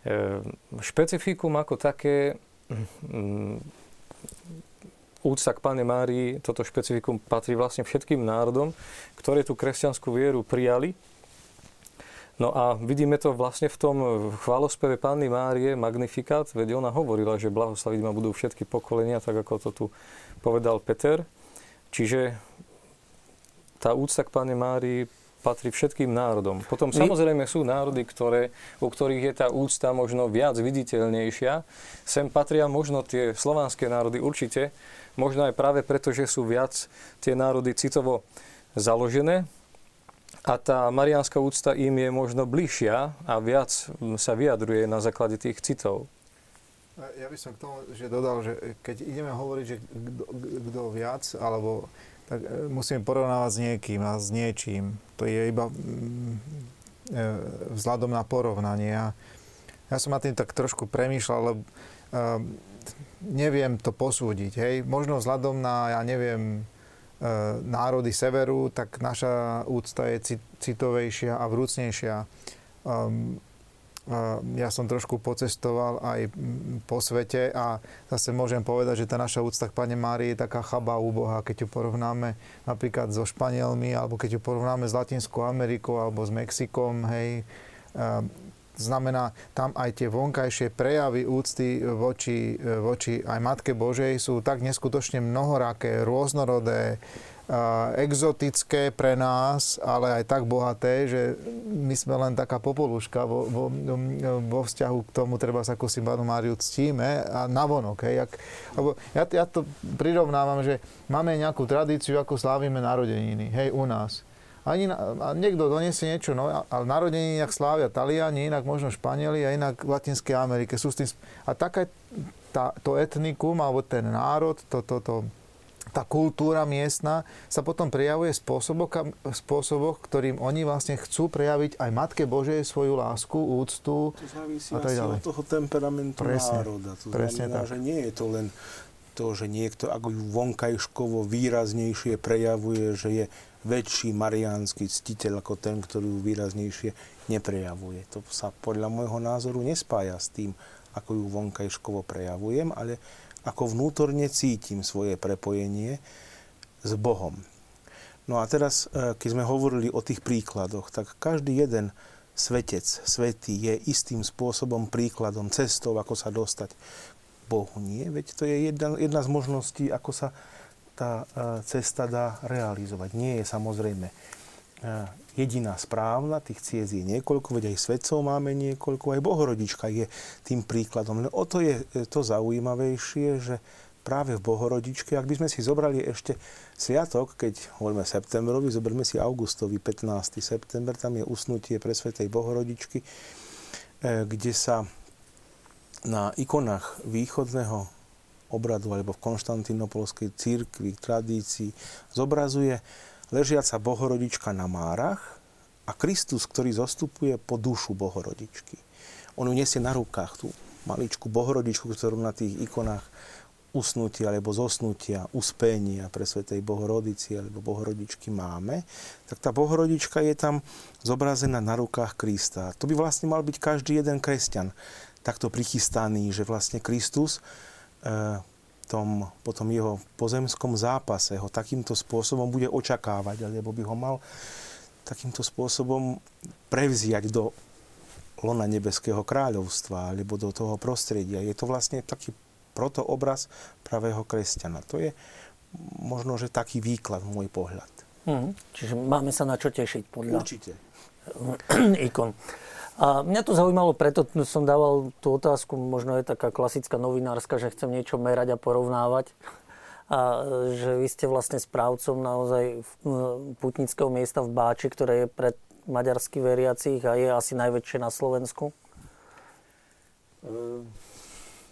Ehm, špecifikum ako také, mm, úcta k Pane Márii, toto špecifikum patrí vlastne všetkým národom, ktoré tú kresťanskú vieru prijali. No a vidíme to vlastne v tom chválospeve Panny Márie, Magnifikat, veď ona hovorila, že blahoslaviť ma budú všetky pokolenia, tak ako to tu povedal Peter. Čiže tá úcta k Pane Márii patrí všetkým národom. Potom samozrejme sú národy, ktoré, u ktorých je tá úcta možno viac viditeľnejšia. Sem patria možno tie slovanské národy určite, možno aj práve preto, že sú viac tie národy citovo založené a tá mariánska úcta im je možno bližšia a viac sa vyjadruje na základe tých citov. Ja by som k tomu že dodal, že keď ideme hovoriť, že kto viac, alebo tak e, musíme porovnávať s niekým a s niečím. To je iba mm, e, vzhľadom na porovnanie. Ja, ja som na tým tak trošku premýšľal, lebo uh, neviem to posúdiť. Hej. Možno vzhľadom na, ja neviem, uh, národy severu, tak naša úcta je citovejšia a vrúcnejšia. Um, ja som trošku pocestoval aj po svete a zase môžem povedať, že tá naša úcta k Pane Márii je taká chaba úboha, keď ju porovnáme napríklad so Španielmi, alebo keď ju porovnáme s Latinskou Amerikou, alebo s Mexikom, hej. Znamená, tam aj tie vonkajšie prejavy úcty voči, voči aj Matke Božej sú tak neskutočne mnohoraké, rôznorodé, exotické pre nás, ale aj tak bohaté, že my sme len taká popoluška vo, vo, vo vzťahu k tomu, treba sa ako si Panu Máriu ctíme a navonok. Hej, jak, lebo ja, ja to prirovnávam, že máme nejakú tradíciu, ako slávime narodeniny, hej, u nás. Ani, a niekto doniesie niečo, no, ale narodeniny inak slávia Taliani, inak možno Španieli a inak v Latinskej Amerike. Sú s tým, a taká tá, to etnikum, alebo ten národ, to, to, to, tá kultúra miestna sa potom prejavuje spôsoboch, spôsoboch, ktorým oni vlastne chcú prejaviť aj Matke Božej svoju lásku, úctu to závisí a tak ďalej. od toho temperamentu presne, národa. To presne znamená, tak. že nie je to len to, že niekto ako vonkajškovo výraznejšie prejavuje, že je väčší mariánsky ctiteľ ako ten, ktorý ju výraznejšie neprejavuje. To sa podľa môjho názoru nespája s tým, ako ju vonkajškovo prejavujem, ale ako vnútorne cítim svoje prepojenie s Bohom. No a teraz, e, keď sme hovorili o tých príkladoch, tak každý jeden svetec, svetý je istým spôsobom príkladom, cestou, ako sa dostať k Bohu. Nie? Veď to je jedna, jedna z možností, ako sa tá e, cesta dá realizovať. Nie je samozrejme e, jediná správna, tých ciest je niekoľko, veď aj svetcov máme niekoľko, aj Bohorodička je tým príkladom. Len o to je to zaujímavejšie, že práve v Bohorodičke, ak by sme si zobrali ešte sviatok, keď hovoríme septembrovi, zoberme si augustový 15. september, tam je usnutie pre Svetej Bohorodičky, eh, kde sa na ikonách východného obradu alebo v konštantinopolskej církvi, tradícii zobrazuje ležiaca Bohorodička na márach a Kristus, ktorý zostupuje po dušu Bohorodičky. on ju nesie na rukách, tú maličku bohorodičku, ktorú na tých ikonách usnutia alebo zosnutia, uspenia pre Svetej Bohorodici alebo Bohorodičky máme, tak tá Bohorodička je tam zobrazená na rukách Krista. To by vlastne mal byť každý jeden kresťan takto prichystaný, že vlastne Kristus e, tom, po tom jeho pozemskom zápase ho takýmto spôsobom bude očakávať, alebo by ho mal takýmto spôsobom prevziať do lona nebeského kráľovstva alebo do toho prostredia. Je to vlastne taký protoobraz pravého kresťana. To je možno, že taký výklad, môj pohľad. Mhm. Čiže máme sa na čo tešiť podľa Určite. ikon. A mňa to zaujímalo, preto som dával tú otázku, možno je taká klasická novinárska, že chcem niečo merať a porovnávať. A že vy ste vlastne správcom naozaj putnického miesta v Báči, ktoré je pred maďarských veriacich a je asi najväčšie na Slovensku? Ehm,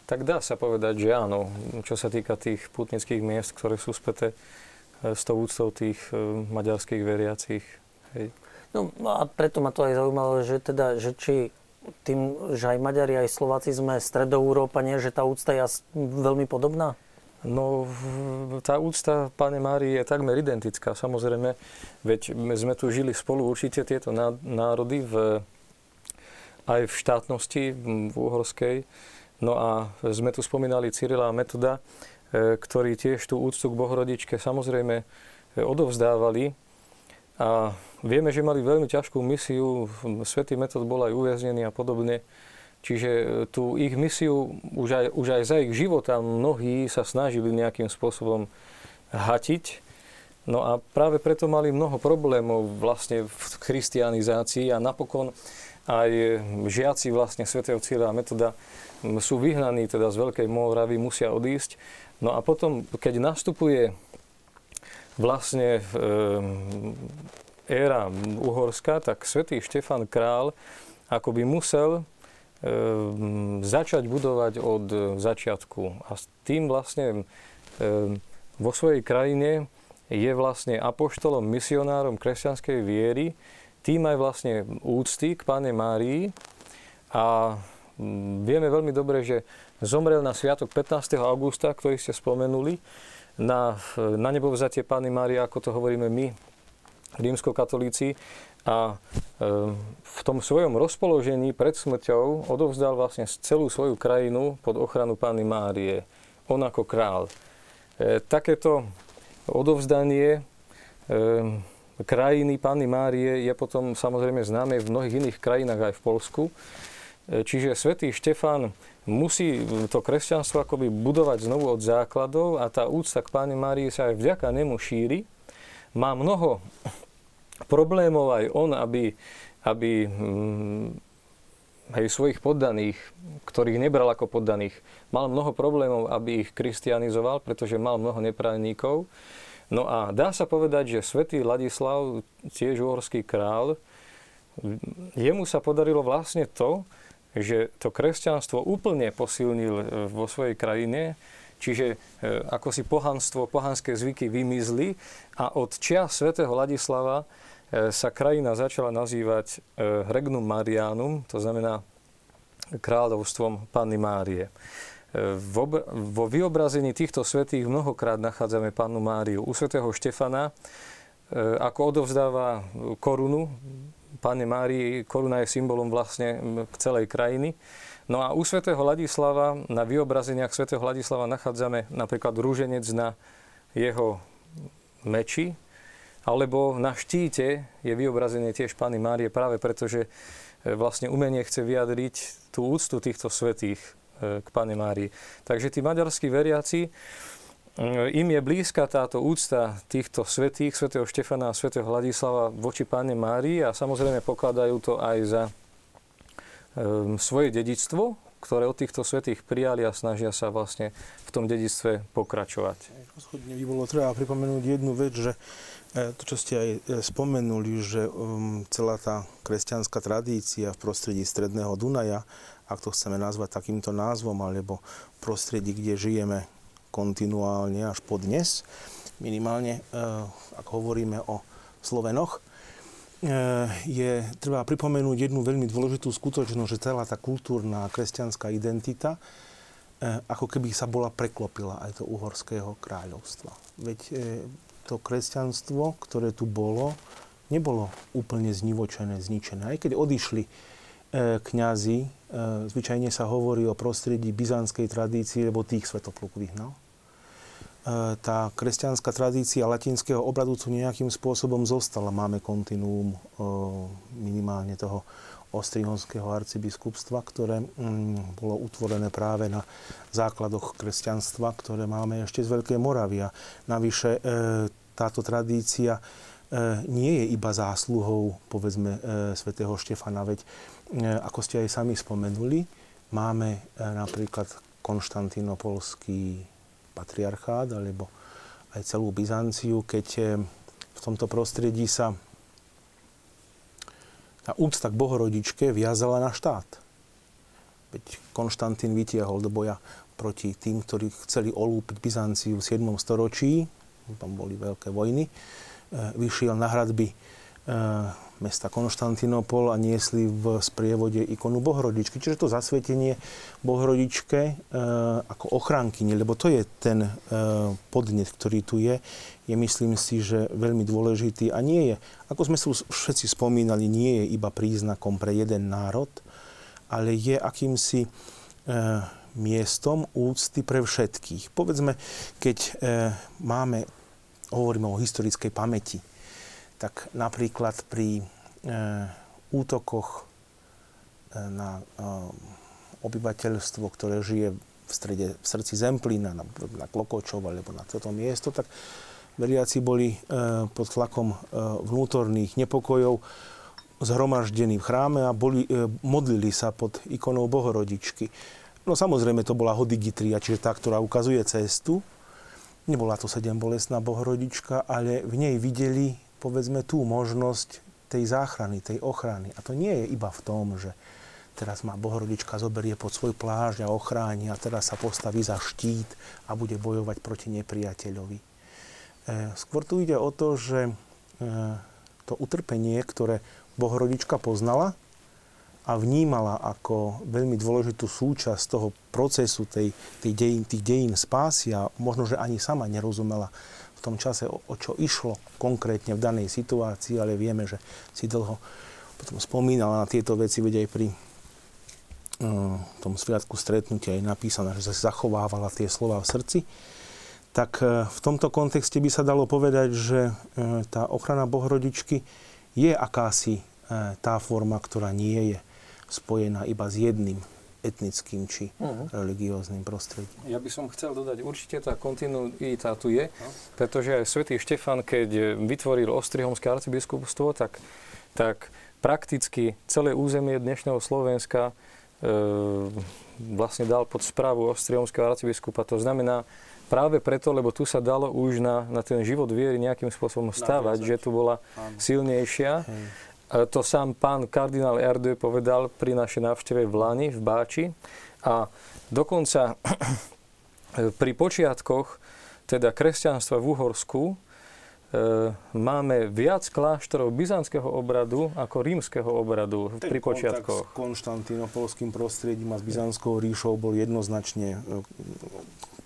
tak dá sa povedať, že áno. Čo sa týka tých putnických miest, ktoré sú späté e, s tou úctou tých e, maďarských veriacich. Hej. No a preto ma to aj zaujímalo, že teda, že či tým, že aj Maďari, aj Slováci sme stredoeurópania, že tá úcta je veľmi podobná? No, tá úcta Pane Márii je takmer identická, samozrejme, veď sme tu žili spolu určite tieto národy v, aj v štátnosti, v Uhorskej. No a sme tu spomínali Cyrila a Metoda, e, ktorí tiež tú úctu k Bohorodičke samozrejme e, odovzdávali. A Vieme, že mali veľmi ťažkú misiu, Svetý metod bol aj uväznený a podobne. Čiže e, tú ich misiu už aj, už aj za ich života mnohí sa snažili nejakým spôsobom hatiť. No a práve preto mali mnoho problémov vlastne v christianizácii a napokon aj žiaci vlastne svätého Cíla a Metoda sú vyhnaní teda z Veľkej Moravy, musia odísť. No a potom, keď nastupuje vlastne éra Uhorska, tak svätý Štefan Král ako by musel e, začať budovať od začiatku. A s tým vlastne e, vo svojej krajine je vlastne apoštolom, misionárom kresťanskej viery, tým aj vlastne úcty k Pane Márii a vieme veľmi dobre, že zomrel na sviatok 15. augusta, ktorý ste spomenuli, na, na nebovzatie Pány Márie, ako to hovoríme my, rímskokatolíci a v tom svojom rozpoložení pred smrťou odovzdal vlastne celú svoju krajinu pod ochranu Pány Márie. On ako král. E, takéto odovzdanie krajiny Pány Márie je potom samozrejme známe v mnohých iných krajinách aj v Polsku. E, čiže svätý Štefán musí to kresťanstvo akoby budovať znovu od základov a tá úcta k Páni Márii sa aj vďaka nemu šíri má mnoho problémov aj on, aby, aby aj hm, svojich poddaných, ktorých nebral ako poddaných, mal mnoho problémov, aby ich kristianizoval, pretože mal mnoho neprajníkov. No a dá sa povedať, že svätý Ladislav, tiež uhorský král, jemu sa podarilo vlastne to, že to kresťanstvo úplne posilnil e, vo svojej krajine, Čiže e, ako si pohanstvo, pohanské zvyky vymizli a od čia svätého Ladislava e, sa krajina začala nazývať e, Regnum Marianum, to znamená kráľovstvom Panny Márie. Vo vyobrazení týchto svetých mnohokrát nachádzame Pannu Máriu. U svätého Štefana, ako odovzdáva korunu, Pane Márii, koruna je symbolom vlastne celej krajiny. No a u svätého Ladislava, na vyobrazeniach svätého Ladislava nachádzame napríklad rúženec na jeho meči, alebo na štíte je vyobrazenie tiež Pany Márie práve preto, že e, vlastne umenie chce vyjadriť tú úctu týchto svetých e, k Pane Márii. Takže tí maďarskí veriaci, e, im je blízka táto úcta týchto svetých, svätého Štefana a svätého Hladislava voči Pane Márii a samozrejme pokladajú to aj za svoje dedičstvo, ktoré od týchto svetých prijali a snažia sa vlastne v tom dedictve pokračovať. Rozhodne by bolo treba pripomenúť jednu vec, že e, to, čo ste aj e, spomenuli, že um, celá tá kresťanská tradícia v prostredí Stredného Dunaja, ak to chceme nazvať takýmto názvom, alebo prostredí, kde žijeme kontinuálne až po dnes, minimálne, e, ak hovoríme o Slovenoch, je, treba pripomenúť jednu veľmi dôležitú skutočnosť, že celá tá kultúrna kresťanská identita e, ako keby sa bola preklopila aj do uhorského kráľovstva. Veď e, to kresťanstvo, ktoré tu bolo, nebolo úplne znivočené, zničené. Aj keď odišli kňazi, zvyčajne sa hovorí o prostredí byzantskej tradície, lebo tých svetopluk vyhnal. E, tá kresťanská tradícia latinského obradu tu nejakým spôsobom zostala. Máme kontinuum e, minimálne toho ostrihonského arcibiskupstva, ktoré mm, bolo utvorené práve na základoch kresťanstva, ktoré máme ešte z Veľkej Moravia. Navyše e, táto tradícia nie je iba zásluhou, povedzme, svätého Štefana, veď, ako ste aj sami spomenuli, máme napríklad konštantinopolský patriarchát, alebo aj celú Byzanciu, keď v tomto prostredí sa tá úcta k Bohorodičke viazala na štát. Veď Konštantín vytiahol do boja proti tým, ktorí chceli olúpiť Byzanciu v 7. storočí, tam boli veľké vojny, E, vyšiel na hradby e, mesta Konštantinopol a niesli v sprievode ikonu Bohorodičky. Čiže to zasvetenie Bohorodičke e, ako ochránkyne, lebo to je ten podnet, ktorý tu je, je myslím si, že veľmi dôležitý a nie je, ako sme si všetci spomínali, nie je iba príznakom pre jeden národ, ale je akýmsi miestom úcty pre všetkých. Povedzme, keď máme hovoríme o historickej pamäti, tak napríklad pri e, útokoch e, na e, obyvateľstvo, ktoré žije v, strede, v srdci Zemplína, na, na Klokočov alebo na toto miesto, tak veriaci boli e, pod tlakom e, vnútorných nepokojov zhromaždení v chráme a boli, e, modlili sa pod ikonou Bohorodičky. No samozrejme to bola Hodigitria, čiže tá, ktorá ukazuje cestu, Nebola to sedem bolestná bohorodička, ale v nej videli, povedzme, tú možnosť tej záchrany, tej ochrany. A to nie je iba v tom, že teraz ma bohorodička zoberie pod svoj pláž a ochráni a teraz sa postaví za štít a bude bojovať proti nepriateľovi. E, skôr tu ide o to, že e, to utrpenie, ktoré bohorodička poznala, a vnímala ako veľmi dôležitú súčasť toho procesu tej, tej dejín, tých dejín spásy možno, že ani sama nerozumela v tom čase, o, o čo išlo konkrétne v danej situácii, ale vieme, že si dlho potom spomínala na tieto veci, veď aj pri uh, tom sviatku stretnutia je napísané, že sa zachovávala tie slova v srdci, tak uh, v tomto kontexte by sa dalo povedať, že uh, tá ochrana Bohrodičky je akási tá forma, ktorá nie je spojená iba s jedným etnickým či uh-huh. religióznym prostredím. Ja by som chcel dodať, určite tá kontinuita tu je, no. pretože aj svätý Štefan, keď vytvoril Ostrihomské arcibiskupstvo, tak, tak prakticky celé územie dnešného Slovenska e, vlastne dal pod správu Ostrihomského arcibiskupa. To znamená, práve preto, lebo tu sa dalo už na, na ten život viery nejakým spôsobom stávať, že tu bola silnejšia. Hej to sám pán kardinál Erdő povedal pri našej návšteve v Lani, v Báči. A dokonca pri počiatkoch teda kresťanstva v Uhorsku e, máme viac kláštorov byzantského obradu ako rímskeho obradu Ten pri počiatkoch. s konštantinopolským prostredím a s byzantskou ríšou bol jednoznačne e,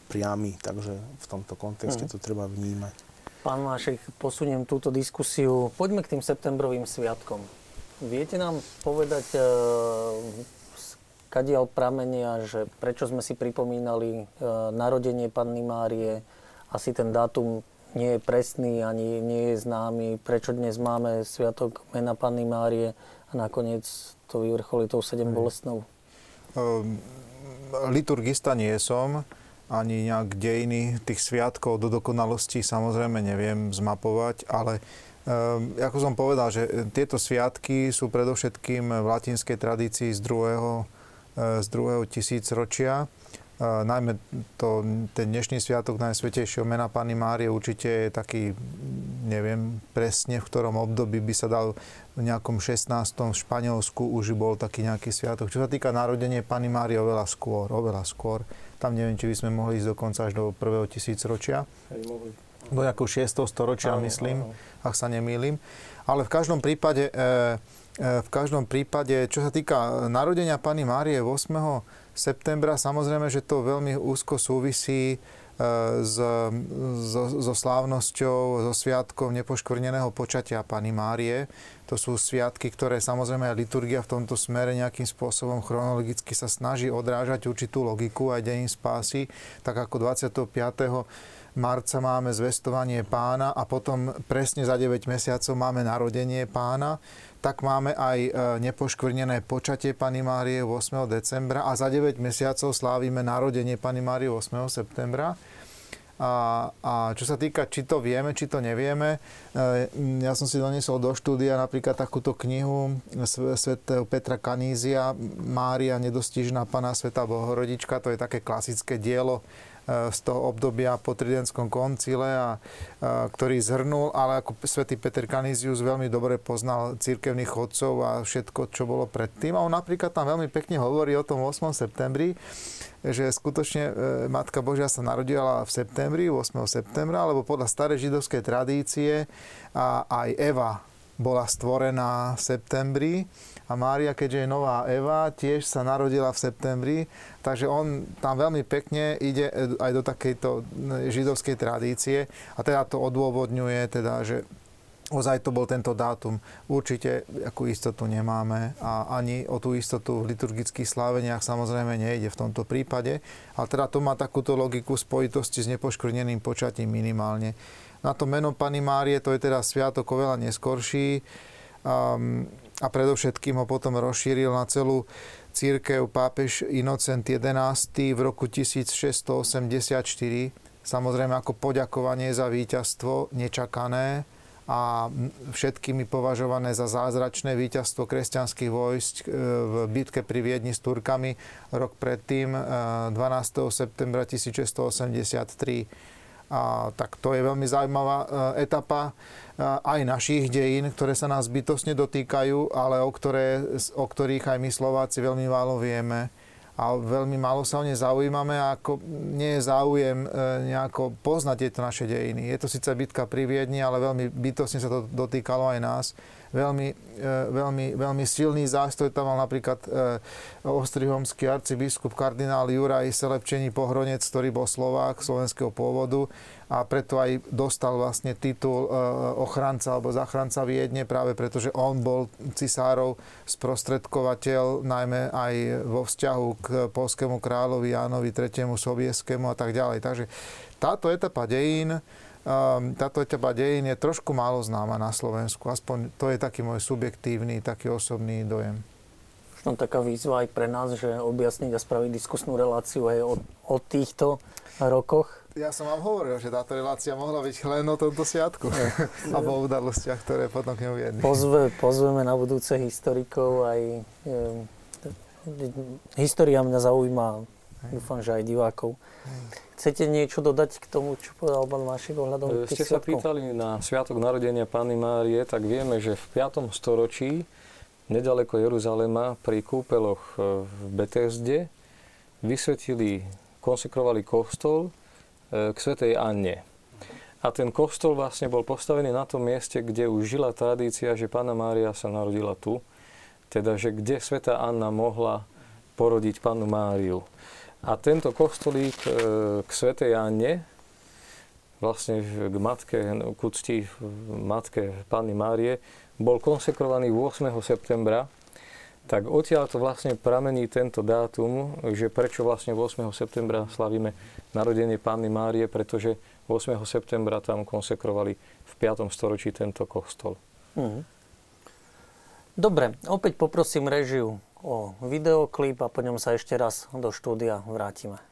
priamy, takže v tomto kontexte uh-huh. to treba vnímať. Pán Mášek, posuniem túto diskusiu. Poďme k tým septembrovým sviatkom. Viete nám povedať, e, kadiaľ pramenia, že prečo sme si pripomínali e, narodenie Panny Márie. Asi ten dátum nie je presný, ani nie je známy. Prečo dnes máme sviatok mena Panny Márie a nakoniec to vyvrcholí tou sedem bolestnou? Um, liturgista nie som ani nejak dejiny tých sviatkov do dokonalosti samozrejme neviem zmapovať, ale um, ako som povedal, že tieto sviatky sú predovšetkým v latinskej tradícii z druhého, e, z druhého tisícročia. Najmä to, ten dnešný sviatok Najsvetejšieho mena Panny Márie určite je taký, neviem presne v ktorom období by sa dal v nejakom 16. v Španielsku už bol taký nejaký sviatok. Čo sa týka narodenie Panny Márie, oveľa skôr, oveľa skôr. Tam neviem, či by sme mohli ísť dokonca až do prvého tisícročia. Hej, mohli. do nejakého 6. storočia, Áno, myslím, áno. ak sa nemýlim. Ale v každom prípade, e, e, v každom prípade, čo sa týka narodenia Pany Márie 8. septembra, samozrejme, že to veľmi úzko súvisí e, s, so, so slávnosťou, so sviatkom nepoškvrneného počatia Pany Márie. To sú sviatky, ktoré samozrejme aj liturgia v tomto smere nejakým spôsobom chronologicky sa snaží odrážať určitú logiku aj dejín spásy, tak ako 25 marca máme zvestovanie pána a potom presne za 9 mesiacov máme narodenie pána, tak máme aj e, nepoškvrnené počatie Pany Márie 8. decembra a za 9 mesiacov slávime narodenie Pany Márie 8. septembra. A, a čo sa týka, či to vieme, či to nevieme, e, ja som si doniesol do štúdia napríklad takúto knihu sv- svätého Petra Kanízia Mária nedostižná Pana Sveta Bohorodička. To je také klasické dielo z toho obdobia po Tridentskom koncile, a, ktorý zhrnul, ale ako svätý Peter Canisius veľmi dobre poznal církevných chodcov a všetko, čo bolo predtým. A on napríklad tam veľmi pekne hovorí o tom 8. septembri, že skutočne e, Matka Božia sa narodila v septembri, 8. septembra, lebo podľa starej židovskej tradície a aj Eva bola stvorená v septembri a Mária, keďže je nová Eva, tiež sa narodila v septembri, takže on tam veľmi pekne ide e, aj do takejto e, židovskej tradície a teda to odôvodňuje, teda, že ozaj to bol tento dátum. Určite akú istotu nemáme a ani o tú istotu v liturgických sláveniach samozrejme nejde v tomto prípade. Ale teda to má takúto logiku spojitosti s nepoškvrneným počatím minimálne. Na to meno Pany Márie to je teda sviatok oveľa neskorší um, a predovšetkým ho potom rozšíril na celú církev pápež Inocent XI v roku 1684. Samozrejme ako poďakovanie za víťazstvo nečakané a všetkými považované za zázračné víťazstvo kresťanských vojsk e, v bitke pri Viedni s Turkami rok predtým, e, 12. septembra 1683. A, tak to je veľmi zaujímavá e, etapa aj našich dejín, ktoré sa nás bytosne dotýkajú, ale o, ktoré, o ktorých aj my Slováci veľmi málo vieme a veľmi málo sa o ne zaujímame a ako nie je záujem e, nejako poznať tieto naše dejiny. Je to síce bitka pri Viedni, ale veľmi bytosne sa to dotýkalo aj nás. Veľmi, e, veľmi, veľmi silný zástoj tam mal napríklad e, ostrihomský arcibiskup kardinál Juraj Selepčení Pohronec, ktorý bol Slovák slovenského pôvodu a preto aj dostal vlastne titul ochranca alebo zachranca Viedne, práve preto, že on bol cisárov sprostredkovateľ, najmä aj vo vzťahu k polskému kráľovi Jánovi III. Sobieskému a tak ďalej. Takže táto etapa dejín táto etapa dejín je trošku málo známa na Slovensku. Aspoň to je taký môj subjektívny, taký osobný dojem. Možno taká výzva aj pre nás, že objasniť a spraviť diskusnú reláciu aj o, o týchto rokoch. Ja som vám hovoril, že táto relácia mohla byť len o tomto sviatku a o udalostiach, ktoré potom k nemu viedli. Pozve, pozveme na budúce historikov aj... E, história mňa zaujíma, dúfam, že aj divákov. Chcete niečo dodať k tomu, čo povedal pán Mášik ohľadom Ste sa pýtali na Sviatok narodenia Panny Márie, tak vieme, že v 5. storočí nedaleko Jeruzalema pri kúpeloch v Betesde vysvetili, konsekrovali kostol k svätej Anne. A ten kostol vlastne bol postavený na tom mieste, kde už žila tradícia, že Pána Mária sa narodila tu. Teda, že kde sveta Anna mohla porodiť Pannu Máriu. A tento kostolík k svätej Anne, vlastne k matke, k úcti matke Panny Márie, bol konsekrovaný 8. septembra tak odtiaľ to vlastne pramení tento dátum, že prečo vlastne 8. septembra slavíme narodenie Panny Márie, pretože 8. septembra tam konsekrovali v 5. storočí tento kostol. Mhm. Dobre, opäť poprosím režiu o videoklip a po ňom sa ešte raz do štúdia vrátime.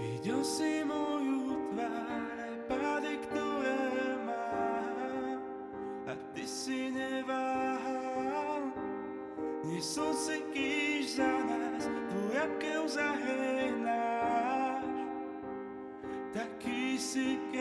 Videl si moju tvár, llevar Jesús se quisadas por é causas ajenas Daqui se que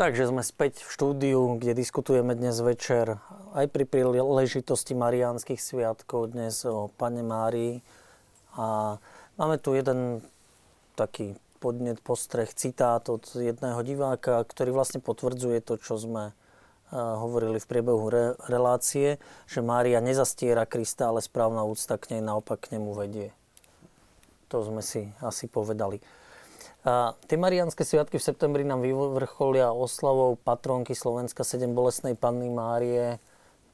Takže sme späť v štúdiu, kde diskutujeme dnes večer aj pri príležitosti Mariánskych sviatkov dnes o Pane Márii. A máme tu jeden taký podnet, postreh, citát od jedného diváka, ktorý vlastne potvrdzuje to, čo sme hovorili v priebehu re, relácie, že Mária nezastiera Krista, ale správna úcta k nej naopak k nemu vedie. To sme si asi povedali. A tie Marianské sviatky v septembri nám vyvrcholia oslavou patronky Slovenska 7 bolestnej Panny Márie.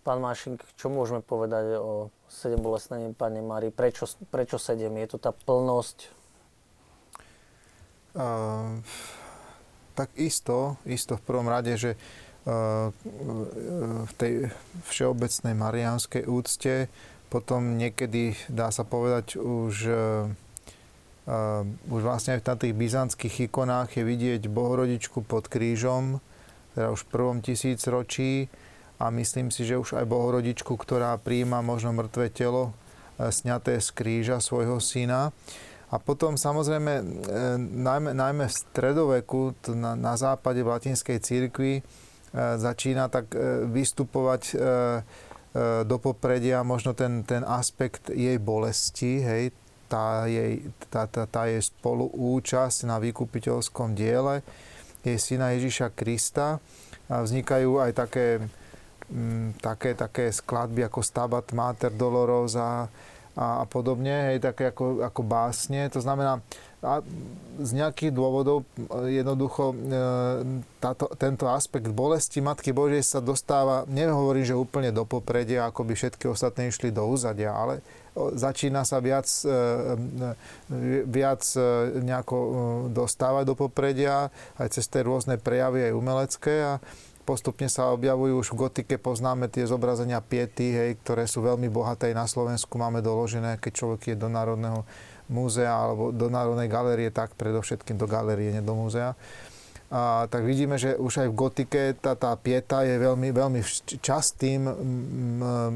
Pán Mášik, čo môžeme povedať o 7 bolestnej Panne Márie? Prečo, prečo 7? Je to tá plnosť? Uh, tak isto, isto v prvom rade, že v tej všeobecnej marianskej úcte potom niekedy, dá sa povedať, už už vlastne aj v tých byzantských ikonách je vidieť Bohorodičku pod krížom, teda už v prvom tisícročí a myslím si, že už aj Bohorodičku, ktorá príjma možno mŕtve telo uh, sňaté z kríža svojho syna. A potom samozrejme, uh, najmä, najmä v stredoveku na, na západe v latinskej církvi začína tak vystupovať do popredia možno ten, ten aspekt jej bolesti, hej, tá jej, tá, tá, tá jej spoluúčasť na vykupiteľskom diele jej syna Ježiša Krista. A vznikajú aj také, m, mm, také, také skladby ako Stabat Mater Dolorosa a, a podobne, hej, také ako, ako básne. To znamená, a z nejakých dôvodov e, jednoducho e, táto, tento aspekt bolesti Matky Božej sa dostáva, nehovorím, že úplne do popredia, ako by všetky ostatné išli do úzadia, ale začína sa viac, e, e, viac e, nejako dostávať do popredia, aj cez tie rôzne prejavy, aj umelecké a postupne sa objavujú už v gotike, poznáme tie zobrazenia piety, hej, ktoré sú veľmi bohaté na Slovensku, máme doložené, keď človek je do Národného múzea alebo do Národnej galérie, tak predovšetkým do galérie, nie do múzea. A, tak vidíme, že už aj v gotike tá, tá pieta je veľmi, veľmi častým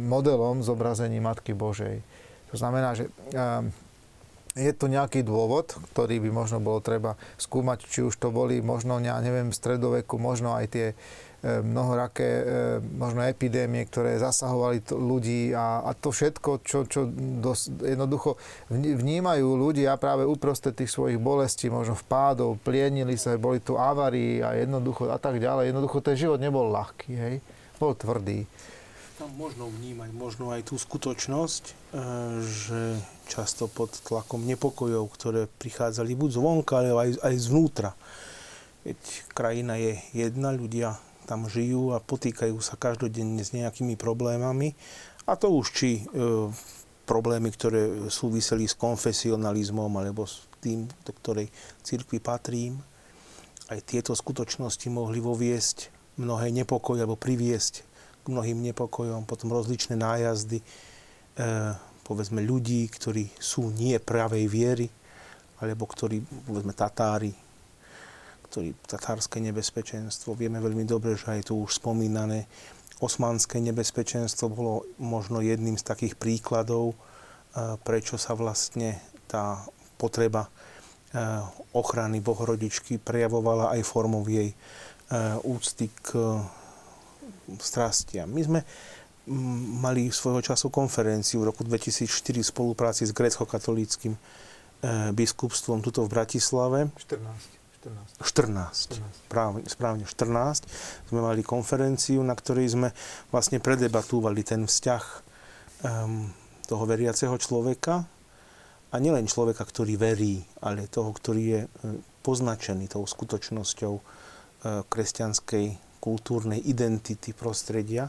modelom zobrazení Matky Božej. To znamená, že ehm, je tu nejaký dôvod, ktorý by možno bolo treba skúmať, či už to boli možno, ja neviem, v stredoveku, možno aj tie ehm, mnohoraké ehm, možno epidémie, ktoré zasahovali ľudí a, a to všetko, čo, čo dos, jednoducho vnímajú ľudia práve uprostred tých svojich bolestí, možno vpádov, plienili sa, boli tu avarii a jednoducho a tak ďalej. Jednoducho ten život nebol ľahký, hej? bol tvrdý tam možno vnímať možno aj tú skutočnosť, e, že často pod tlakom nepokojov, ktoré prichádzali buď zvonka, ale aj, aj zvnútra. Veď krajina je jedna, ľudia tam žijú a potýkajú sa každodenne s nejakými problémami. A to už či e, problémy, ktoré súviseli s konfesionalizmom alebo s tým, do ktorej cirkvi patrím. Aj tieto skutočnosti mohli voviesť mnohé nepokoje alebo priviesť mnohým nepokojom, potom rozličné nájazdy, e, povedzme ľudí, ktorí sú nie pravej viery, alebo ktorí, povedzme, Tatári, ktorí tatárske nebezpečenstvo. Vieme veľmi dobre, že aj tu už spomínané osmanské nebezpečenstvo bolo možno jedným z takých príkladov, e, prečo sa vlastne tá potreba e, ochrany Bohorodičky prejavovala aj formou jej e, úcty k strastiam. My sme mm, mali svojho času konferenciu v roku 2004 v spolupráci s grecko-katolíckým e, biskupstvom tuto v Bratislave. 14. 14. 14. Správne, správne 14. Sme mali konferenciu, na ktorej sme vlastne predebatúvali ten vzťah um, toho veriaceho človeka a nielen človeka, ktorý verí, ale toho, ktorý je e, poznačený tou skutočnosťou uh, kresťanskej kultúrnej identity prostredia,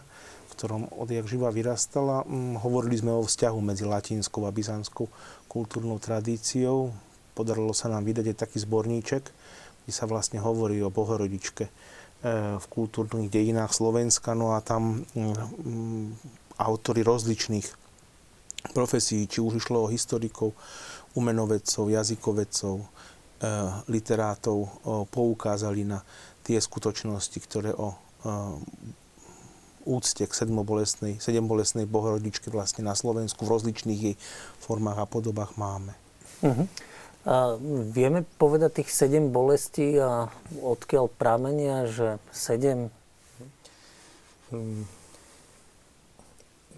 v ktorom odjak živa vyrastala. Mm, hovorili sme o vzťahu medzi latinskou a byzantskou kultúrnou tradíciou. Podarilo sa nám vydať aj taký zborníček, kde sa vlastne hovorí o Bohorodičke e, v kultúrnych dejinách Slovenska. No a tam mm, autory rozličných profesí, či už išlo o historikov, umenovedcov, jazykovedcov, e, literátov, poukázali na tie skutočnosti, ktoré o úcte k sedmobolesnej, sedembolesnej bohorodičke vlastne na Slovensku v rozličných jej formách a podobách máme. Uh-huh. A vieme povedať tých sedem bolestí a odkiaľ pramenia, že sedem? Mm.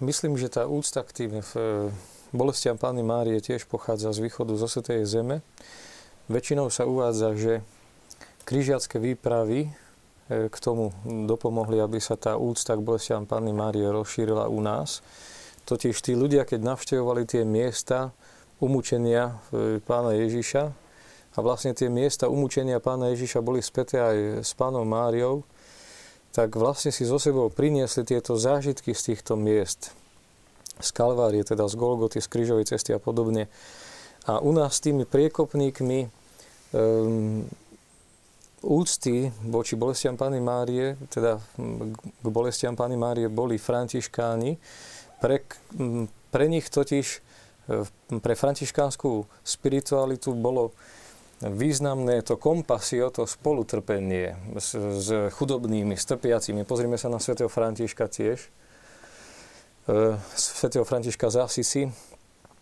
Myslím, že tá úcta k tým v bolestiam Pány Márie tiež pochádza z východu zo Svetej Zeme. Väčšinou sa uvádza, že križiacké výpravy e, k tomu dopomohli, aby sa tá úcta k bolestiam Panny Márie rozšírila u nás. Totiž tí ľudia, keď navštevovali tie miesta umúčenia e, pána Ježiša, a vlastne tie miesta umúčenia pána Ježiša boli späté aj s pánom Máriou, tak vlastne si zo sebou priniesli tieto zážitky z týchto miest. Z Kalvárie, teda z Golgoty, z Krížovej cesty a podobne. A u nás s tými priekopníkmi um, úcty voči bolestiam Pany Márie, teda k bolestiam Pany Márie boli františkáni. Pre, pre nich totiž, pre františkánsku spiritualitu bolo významné to kompasio, to spolutrpenie s, s chudobnými, s trpiacimi. Pozrime sa na svätého Františka tiež. E, svätého Františka z Asisi,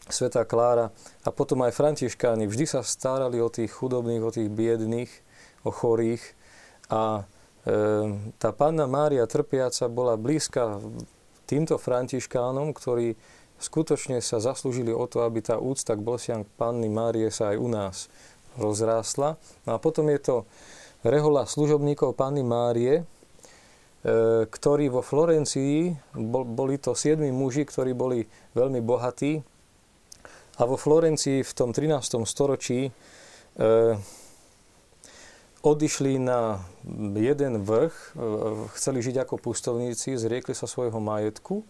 svätá Klára a potom aj františkáni vždy sa starali o tých chudobných, o tých biedných, o chorých a e, tá panna Mária trpiaca bola blízka týmto františkánom, ktorí skutočne sa zaslúžili o to, aby tá úcta k bolestiam Panny Márie sa aj u nás rozrástla. No a potom je to rehola služobníkov Panny Márie, e, ktorí vo Florencii, boli to siedmi muži, ktorí boli veľmi bohatí. A vo Florencii v tom 13. storočí e, odišli na jeden vrch, e, chceli žiť ako pustovníci, zriekli sa svojho majetku.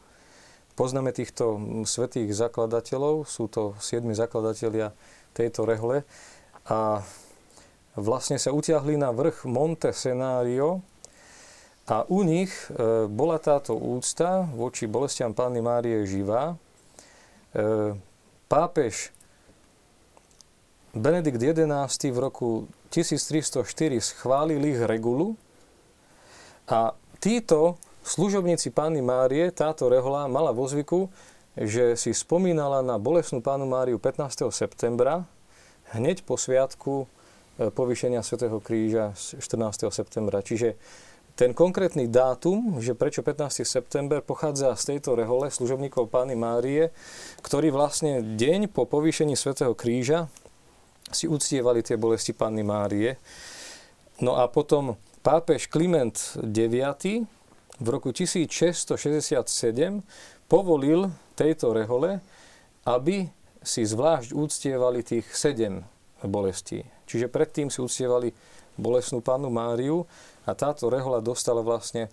Poznáme týchto svetých zakladateľov, sú to siedmi zakladatelia tejto rehole a vlastne sa utiahli na vrch Monte Senario a u nich e, bola táto úcta voči bolestiam Panny Márie živá. E, pápež Benedikt XI v roku 1304 schválil ich regulu a títo služobníci Panny Márie, táto rehola mala vo zvyku, že si spomínala na bolesnú Pánu Máriu 15. septembra, hneď po sviatku e, povýšenia svätého Kríža 14. septembra. Čiže ten konkrétny dátum, že prečo 15. september, pochádza z tejto rehole služobníkov Pány Márie, ktorí vlastne deň po povýšení svätého Kríža si uctievali tie bolesti Panny Márie. No a potom pápež Kliment IX v roku 1667 povolil tejto rehole, aby si zvlášť úctievali tých sedem bolestí. Čiže predtým si uctievali bolestnú Pannu Máriu a táto rehola dostala vlastne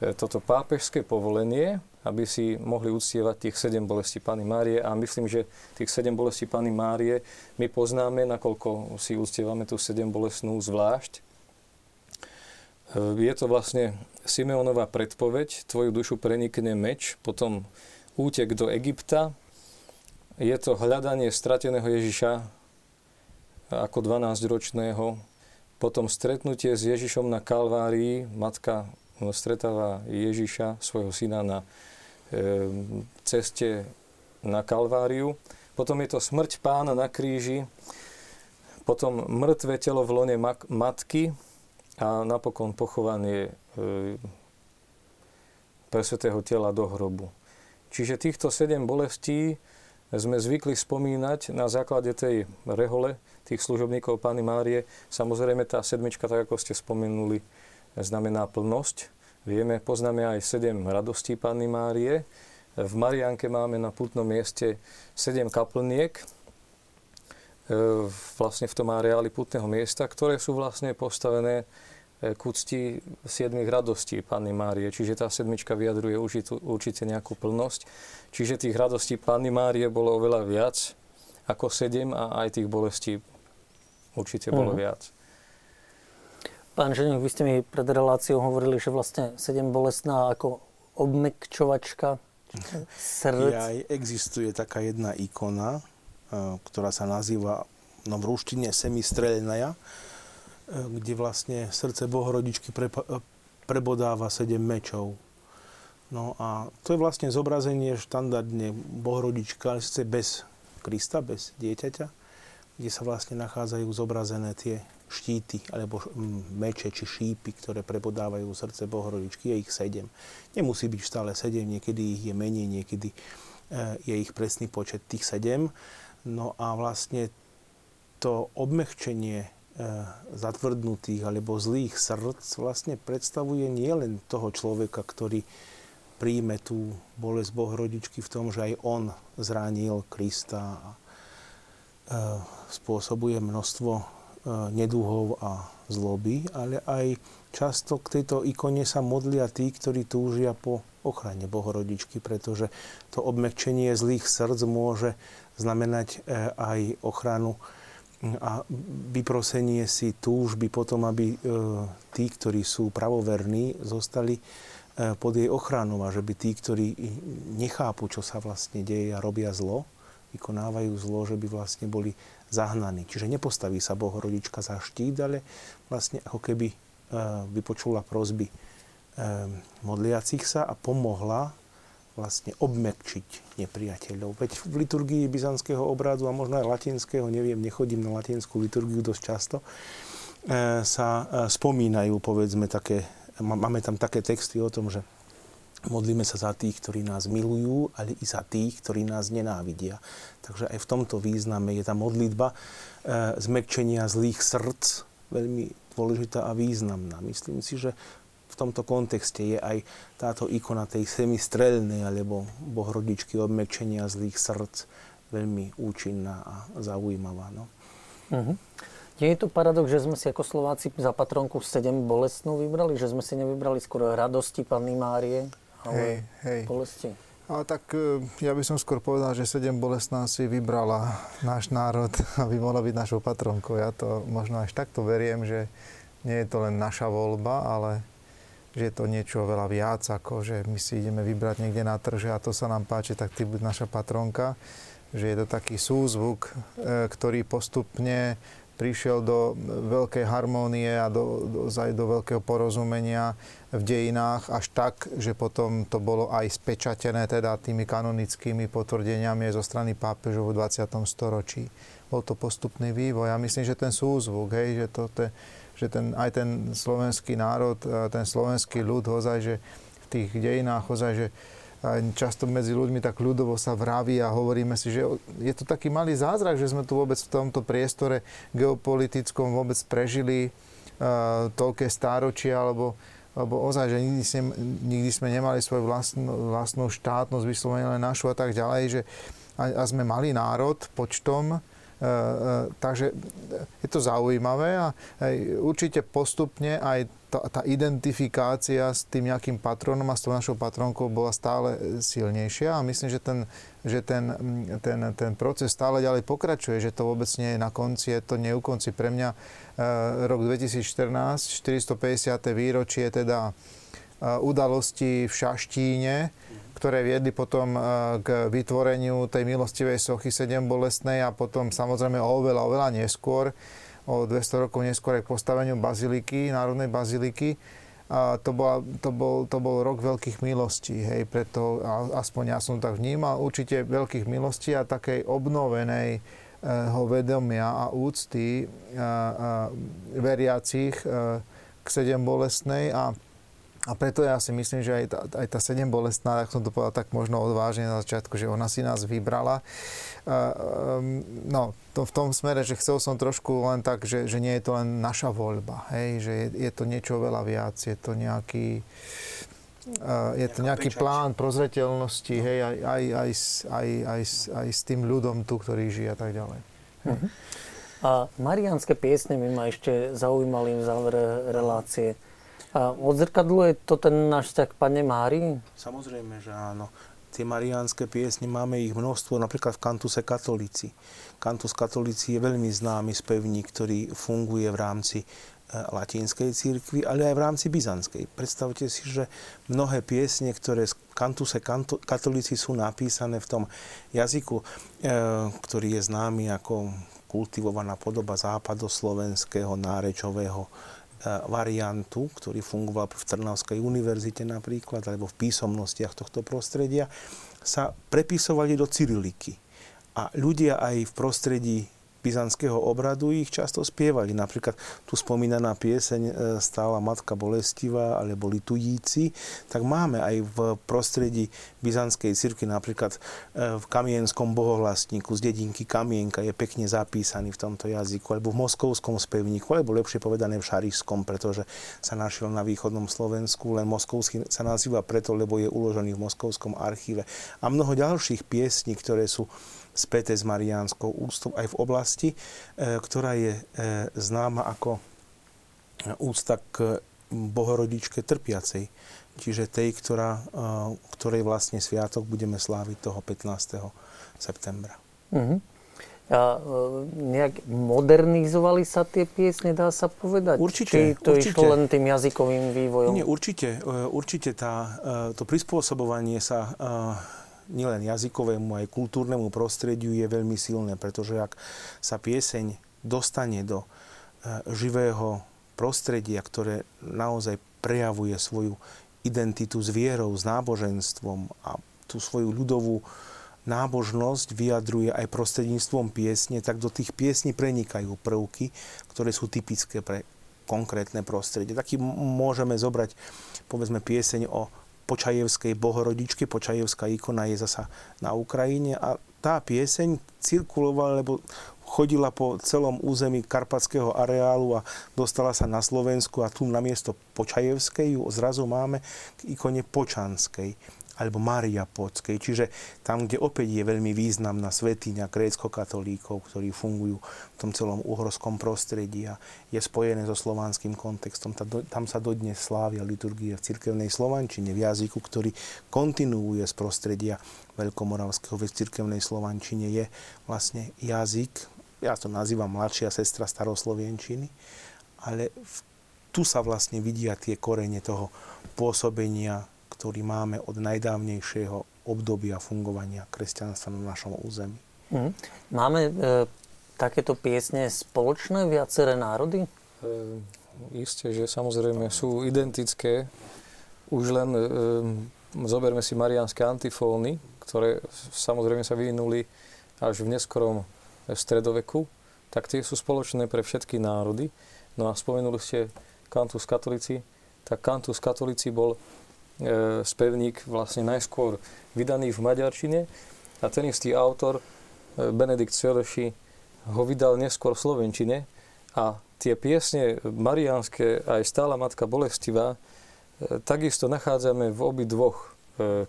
e, toto pápežské povolenie, aby si mohli uctievať tých sedem bolestí Pany Márie a myslím, že tých sedem bolestí Pany Márie my poznáme, nakoľko si uctievame tú sedem bolestnú zvlášť. E, je to vlastne Simeonová predpoveď, tvoju dušu prenikne meč, potom útek do Egypta, je to hľadanie strateného Ježiša ako 12-ročného, potom stretnutie s Ježišom na Kalvárii, matka stretáva Ježiša, svojho syna na ceste na Kalváriu. Potom je to smrť pána na kríži, potom mŕtve telo v lone matky a napokon pochovanie e, presvetého tela do hrobu. Čiže týchto sedem bolestí sme zvykli spomínať na základe tej rehole tých služobníkov Pány Márie. Samozrejme tá sedmička, tak ako ste spomenuli, znamená plnosť. Vieme, poznáme aj sedem radostí Panny Márie. V Mariánke máme na putnom mieste sedem kaplniek, e, vlastne v tom areáli putného miesta, ktoré sú vlastne postavené e, k úcti siedmých radostí Panny Márie. Čiže tá sedmička vyjadruje určite nejakú plnosť. Čiže tých radostí Panny Márie bolo oveľa viac ako sedem a aj tých bolestí určite bolo uh-huh. viac. Pán Ženík, vy ste mi pred reláciou hovorili, že vlastne sedem bolestná ako obmekčovačka srdc. Aj existuje taká jedna ikona, e, ktorá sa nazýva no v ruštine semistrelnaja, e, kde vlastne srdce Bohorodičky e, prebodáva sedem mečov. No a to je vlastne zobrazenie štandardne Bohorodička, ale sice bez Krista, bez dieťaťa, kde sa vlastne nachádzajú zobrazené tie štíty alebo meče či šípy, ktoré prebodávajú srdce Bohorodičky. Je ich sedem. Nemusí byť stále sedem, niekedy ich je menej, niekedy eh, je ich presný počet tých sedem. No a vlastne to obmehčenie eh, zatvrdnutých alebo zlých srdc vlastne predstavuje nielen toho človeka, ktorý príjme tú bolesť Bohorodičky v tom, že aj on zranil Krista a e, spôsobuje množstvo e, neduhov a zloby, ale aj často k tejto ikone sa modlia tí, ktorí túžia po ochrane Bohorodičky, pretože to obmekčenie zlých srdc môže znamenať e, aj ochranu a vyprosenie si túžby potom, aby tí, ktorí sú pravoverní, zostali E, pod jej ochranu a že by tí, ktorí nechápu, čo sa vlastne deje a robia zlo, vykonávajú zlo, že by vlastne boli zahnaní. Čiže nepostaví sa Bohorodička za štít, ale vlastne ako keby e, vypočula prozby e, modliacich sa a pomohla vlastne obmekčiť nepriateľov. Veď v liturgii byzantského obradu a možno aj latinského, neviem, nechodím na latinskú liturgiu dosť často, sa spomínajú, povedzme, také máme tam také texty o tom, že modlíme sa za tých, ktorí nás milujú, ale i za tých, ktorí nás nenávidia. Takže aj v tomto význame je tá modlitba e, zmekčenia zlých srdc veľmi dôležitá a významná. Myslím si, že v tomto kontexte je aj táto ikona tej semistrelnej alebo bohrodičky obmekčenia zlých srdc veľmi účinná a zaujímavá. No. Uh-huh. Je to paradox, že sme si ako Slováci za patronku 7 bolestnú vybrali? Že sme si nevybrali skôr radosti Panny Márie, ale hej, hej. bolesti? Ale tak e, ja by som skôr povedal, že 7 bolestná si vybrala náš národ, aby mohla byť našou patronkou. Ja to možno až takto veriem, že nie je to len naša voľba, ale že je to niečo veľa viac, ako že my si ideme vybrať niekde na trže a to sa nám páči, tak ty buď naša patronka. Že je to taký súzvuk, e, ktorý postupne prišiel do veľkej harmónie a do, do, do veľkého porozumenia v dejinách až tak, že potom to bolo aj spečatené teda tými kanonickými potvrdeniami zo strany pápežov v 20. storočí. Bol to postupný vývoj a myslím, že ten súzvuk, hej, že, to, te, že ten, aj ten slovenský národ, ten slovenský ľud, hozaj, že v tých dejinách, hozaj, že často medzi ľuďmi tak ľudovo sa vraví a hovoríme si, že je to taký malý zázrak, že sme tu vôbec v tomto priestore geopolitickom vôbec prežili uh, toľké stáročia, alebo, alebo ozaj, že nikdy sme, nikdy sme nemali svoju vlastnú, vlastnú štátnosť, vyslovene len našu a tak ďalej, že a, a sme malý národ počtom, E, e, takže je to zaujímavé a určite postupne aj tá, tá identifikácia s tým nejakým patronom a s tou našou patronkou bola stále silnejšia a myslím, že ten, že ten, ten, ten proces stále ďalej pokračuje, že to vôbec nie je na konci, je to nie u konci. Pre mňa e, rok 2014, 450. výročie teda udalosti v Šaštíne, ktoré viedli potom e, k vytvoreniu tej milostivej sochy 7 bolestnej a potom samozrejme oveľa, oveľa neskôr, o 200 rokov neskôr aj postaveniu baziliky, Národnej baziliky. A to, bola, to, bol, to bol rok veľkých milostí, hej, preto aspoň ja som tak vnímal, určite veľkých milostí a takej obnovenej ho vedomia a úcty a, a, veriacich e, k sedem bolestnej a a preto ja si myslím, že aj tá, aj tá sedem bolestná, tak som to povedal tak možno odvážne na začiatku, že ona si nás vybrala. Um, no, to v tom smere, že chcel som trošku len tak, že, že nie je to len naša voľba, hej, že je, je to niečo veľa viac, je to nejaký, je to nejaký plán prozreteľnosti, hej, aj, aj, aj, aj, aj, aj s tým ľudom tu, ktorý žije a tak ďalej. Uh-huh. A marianské piesne by ma ešte zaujímali v závere relácie. A odzrkadluje to ten náš vzťah k Pane Márii? Samozrejme, že áno. Tie mariánske piesne, máme ich množstvo, napríklad v Kantuse Katolíci. Kantus Katolíci je veľmi známy spevník, ktorý funguje v rámci e, latinskej církvy, ale aj v rámci byzantskej. Predstavte si, že mnohé piesne, ktoré z kantuse katolíci sú napísané v tom jazyku, e, ktorý je známy ako kultivovaná podoba západoslovenského nárečového variantu, ktorý fungoval v Trnavskej univerzite napríklad, alebo v písomnostiach tohto prostredia, sa prepisovali do cyriliky. A ľudia aj v prostredí byzantského obradu ich často spievali. Napríklad tu spomínaná pieseň e, stála Matka bolestivá alebo Litujíci, tak máme aj v prostredí byzantskej cirkvi, napríklad e, v kamienskom bohohlasníku z dedinky Kamienka je pekne zapísaný v tomto jazyku, alebo v moskovskom spevníku, alebo lepšie povedané v šarišskom, pretože sa našiel na východnom Slovensku, len moskovský sa nazýva preto, lebo je uložený v moskovskom archíve. A mnoho ďalších piesní, ktoré sú späté s Mariánskou úctou aj v oblasti, e, ktorá je e, známa ako e, úcta k bohorodičke trpiacej. Čiže tej, ktorá, ktorej vlastne sviatok budeme sláviť toho 15. septembra. Uh-huh. A nejak modernizovali sa tie piesne, dá sa povedať? Určite, Či to určite. išlo len tým jazykovým vývojom? Nie, určite, určite tá, to prispôsobovanie sa nielen jazykovému, aj kultúrnemu prostrediu je veľmi silné, pretože ak sa pieseň dostane do živého prostredia, ktoré naozaj prejavuje svoju identitu s vierou, s náboženstvom a tú svoju ľudovú nábožnosť vyjadruje aj prostredníctvom piesne, tak do tých piesní prenikajú prvky, ktoré sú typické pre konkrétne prostredie. Taký môžeme zobrať, povedzme, pieseň o Počajevskej bohorodičke. Počajevská ikona je zasa na Ukrajine a tá pieseň cirkulovala, lebo chodila po celom území karpatského areálu a dostala sa na Slovensku a tu namiesto Počajevskej ju zrazu máme k ikone Počanskej alebo Mária Pockej. Čiže tam, kde opäť je veľmi významná svetiňa grécko-katolíkov, ktorí fungujú v tom celom uhorskom prostredí a je spojené so slovanským kontextom. Tam sa dodnes slávia liturgie v cirkevnej slovančine, v jazyku, ktorý kontinuuje z prostredia veľkomoravského v cirkevnej slovančine je vlastne jazyk, ja to nazývam mladšia sestra staroslovenčiny, ale tu sa vlastne vidia tie korene toho pôsobenia ktorý máme od najdávnejšieho obdobia fungovania kresťanstva na našom území. Mm. Máme e, takéto piesne spoločné viaceré národy? E, isté, že samozrejme sú identické. Už len e, zoberme si marianské antifóny, ktoré samozrejme sa vyvinuli až v neskorom stredoveku, tak tie sú spoločné pre všetky národy. No a spomenuli ste Cantus Katolíci, tak Cantus Katolíci bol spevník vlastne najskôr vydaný v maďarčine a ten istý autor, e, Benedikt Seleši, ho vydal neskôr v slovenčine a tie piesne mariánske aj Stála Matka Bolestivá e, takisto nachádzame v obi dvoch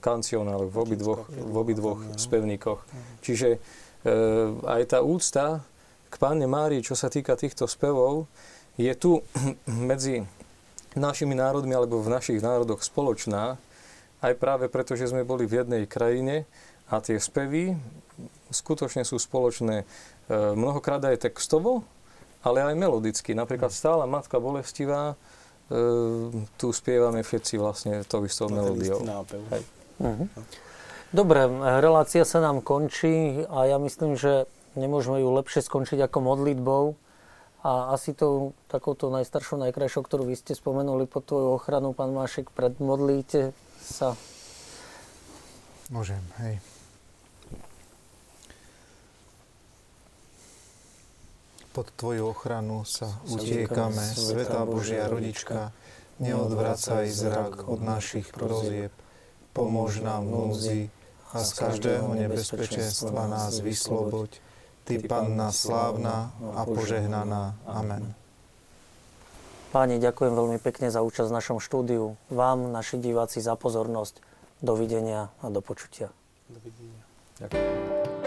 kancionáloch, v obi dvoch, v obi dvoch spevníkoch. Čiže aj tá úcta k Pánne Márii, čo sa týka týchto spevov, je tu medzi našimi národmi alebo v našich národoch spoločná, aj práve preto, že sme boli v jednej krajine a tie spevy skutočne sú spoločné. E, mnohokrát aj textovo, ale aj melodicky. Napríklad stála Matka Bolestivá, e, tu spievame všetci vlastne to istou melódiou. Uh-huh. Dobre, relácia sa nám končí a ja myslím, že nemôžeme ju lepšie skončiť ako modlitbou. A asi to takouto najstaršou, najkrajšou, ktorú vy ste spomenuli pod tvoju ochranu, pán Mášek, predmodlíte sa. Môžem, hej. Pod Tvoju ochranu sa utiekame, Svetá Božia Rodička, neodvracaj zrak od našich prozieb, pomôž nám v núdzi a z každého nebezpečenstva nás vysloboď, Ty, Panna slávna a požehnaná. Amen. Páni, ďakujem veľmi pekne za účasť v našom štúdiu. Vám, naši diváci, za pozornosť. Dovidenia a do počutia. Dovidenia. Ďakujem.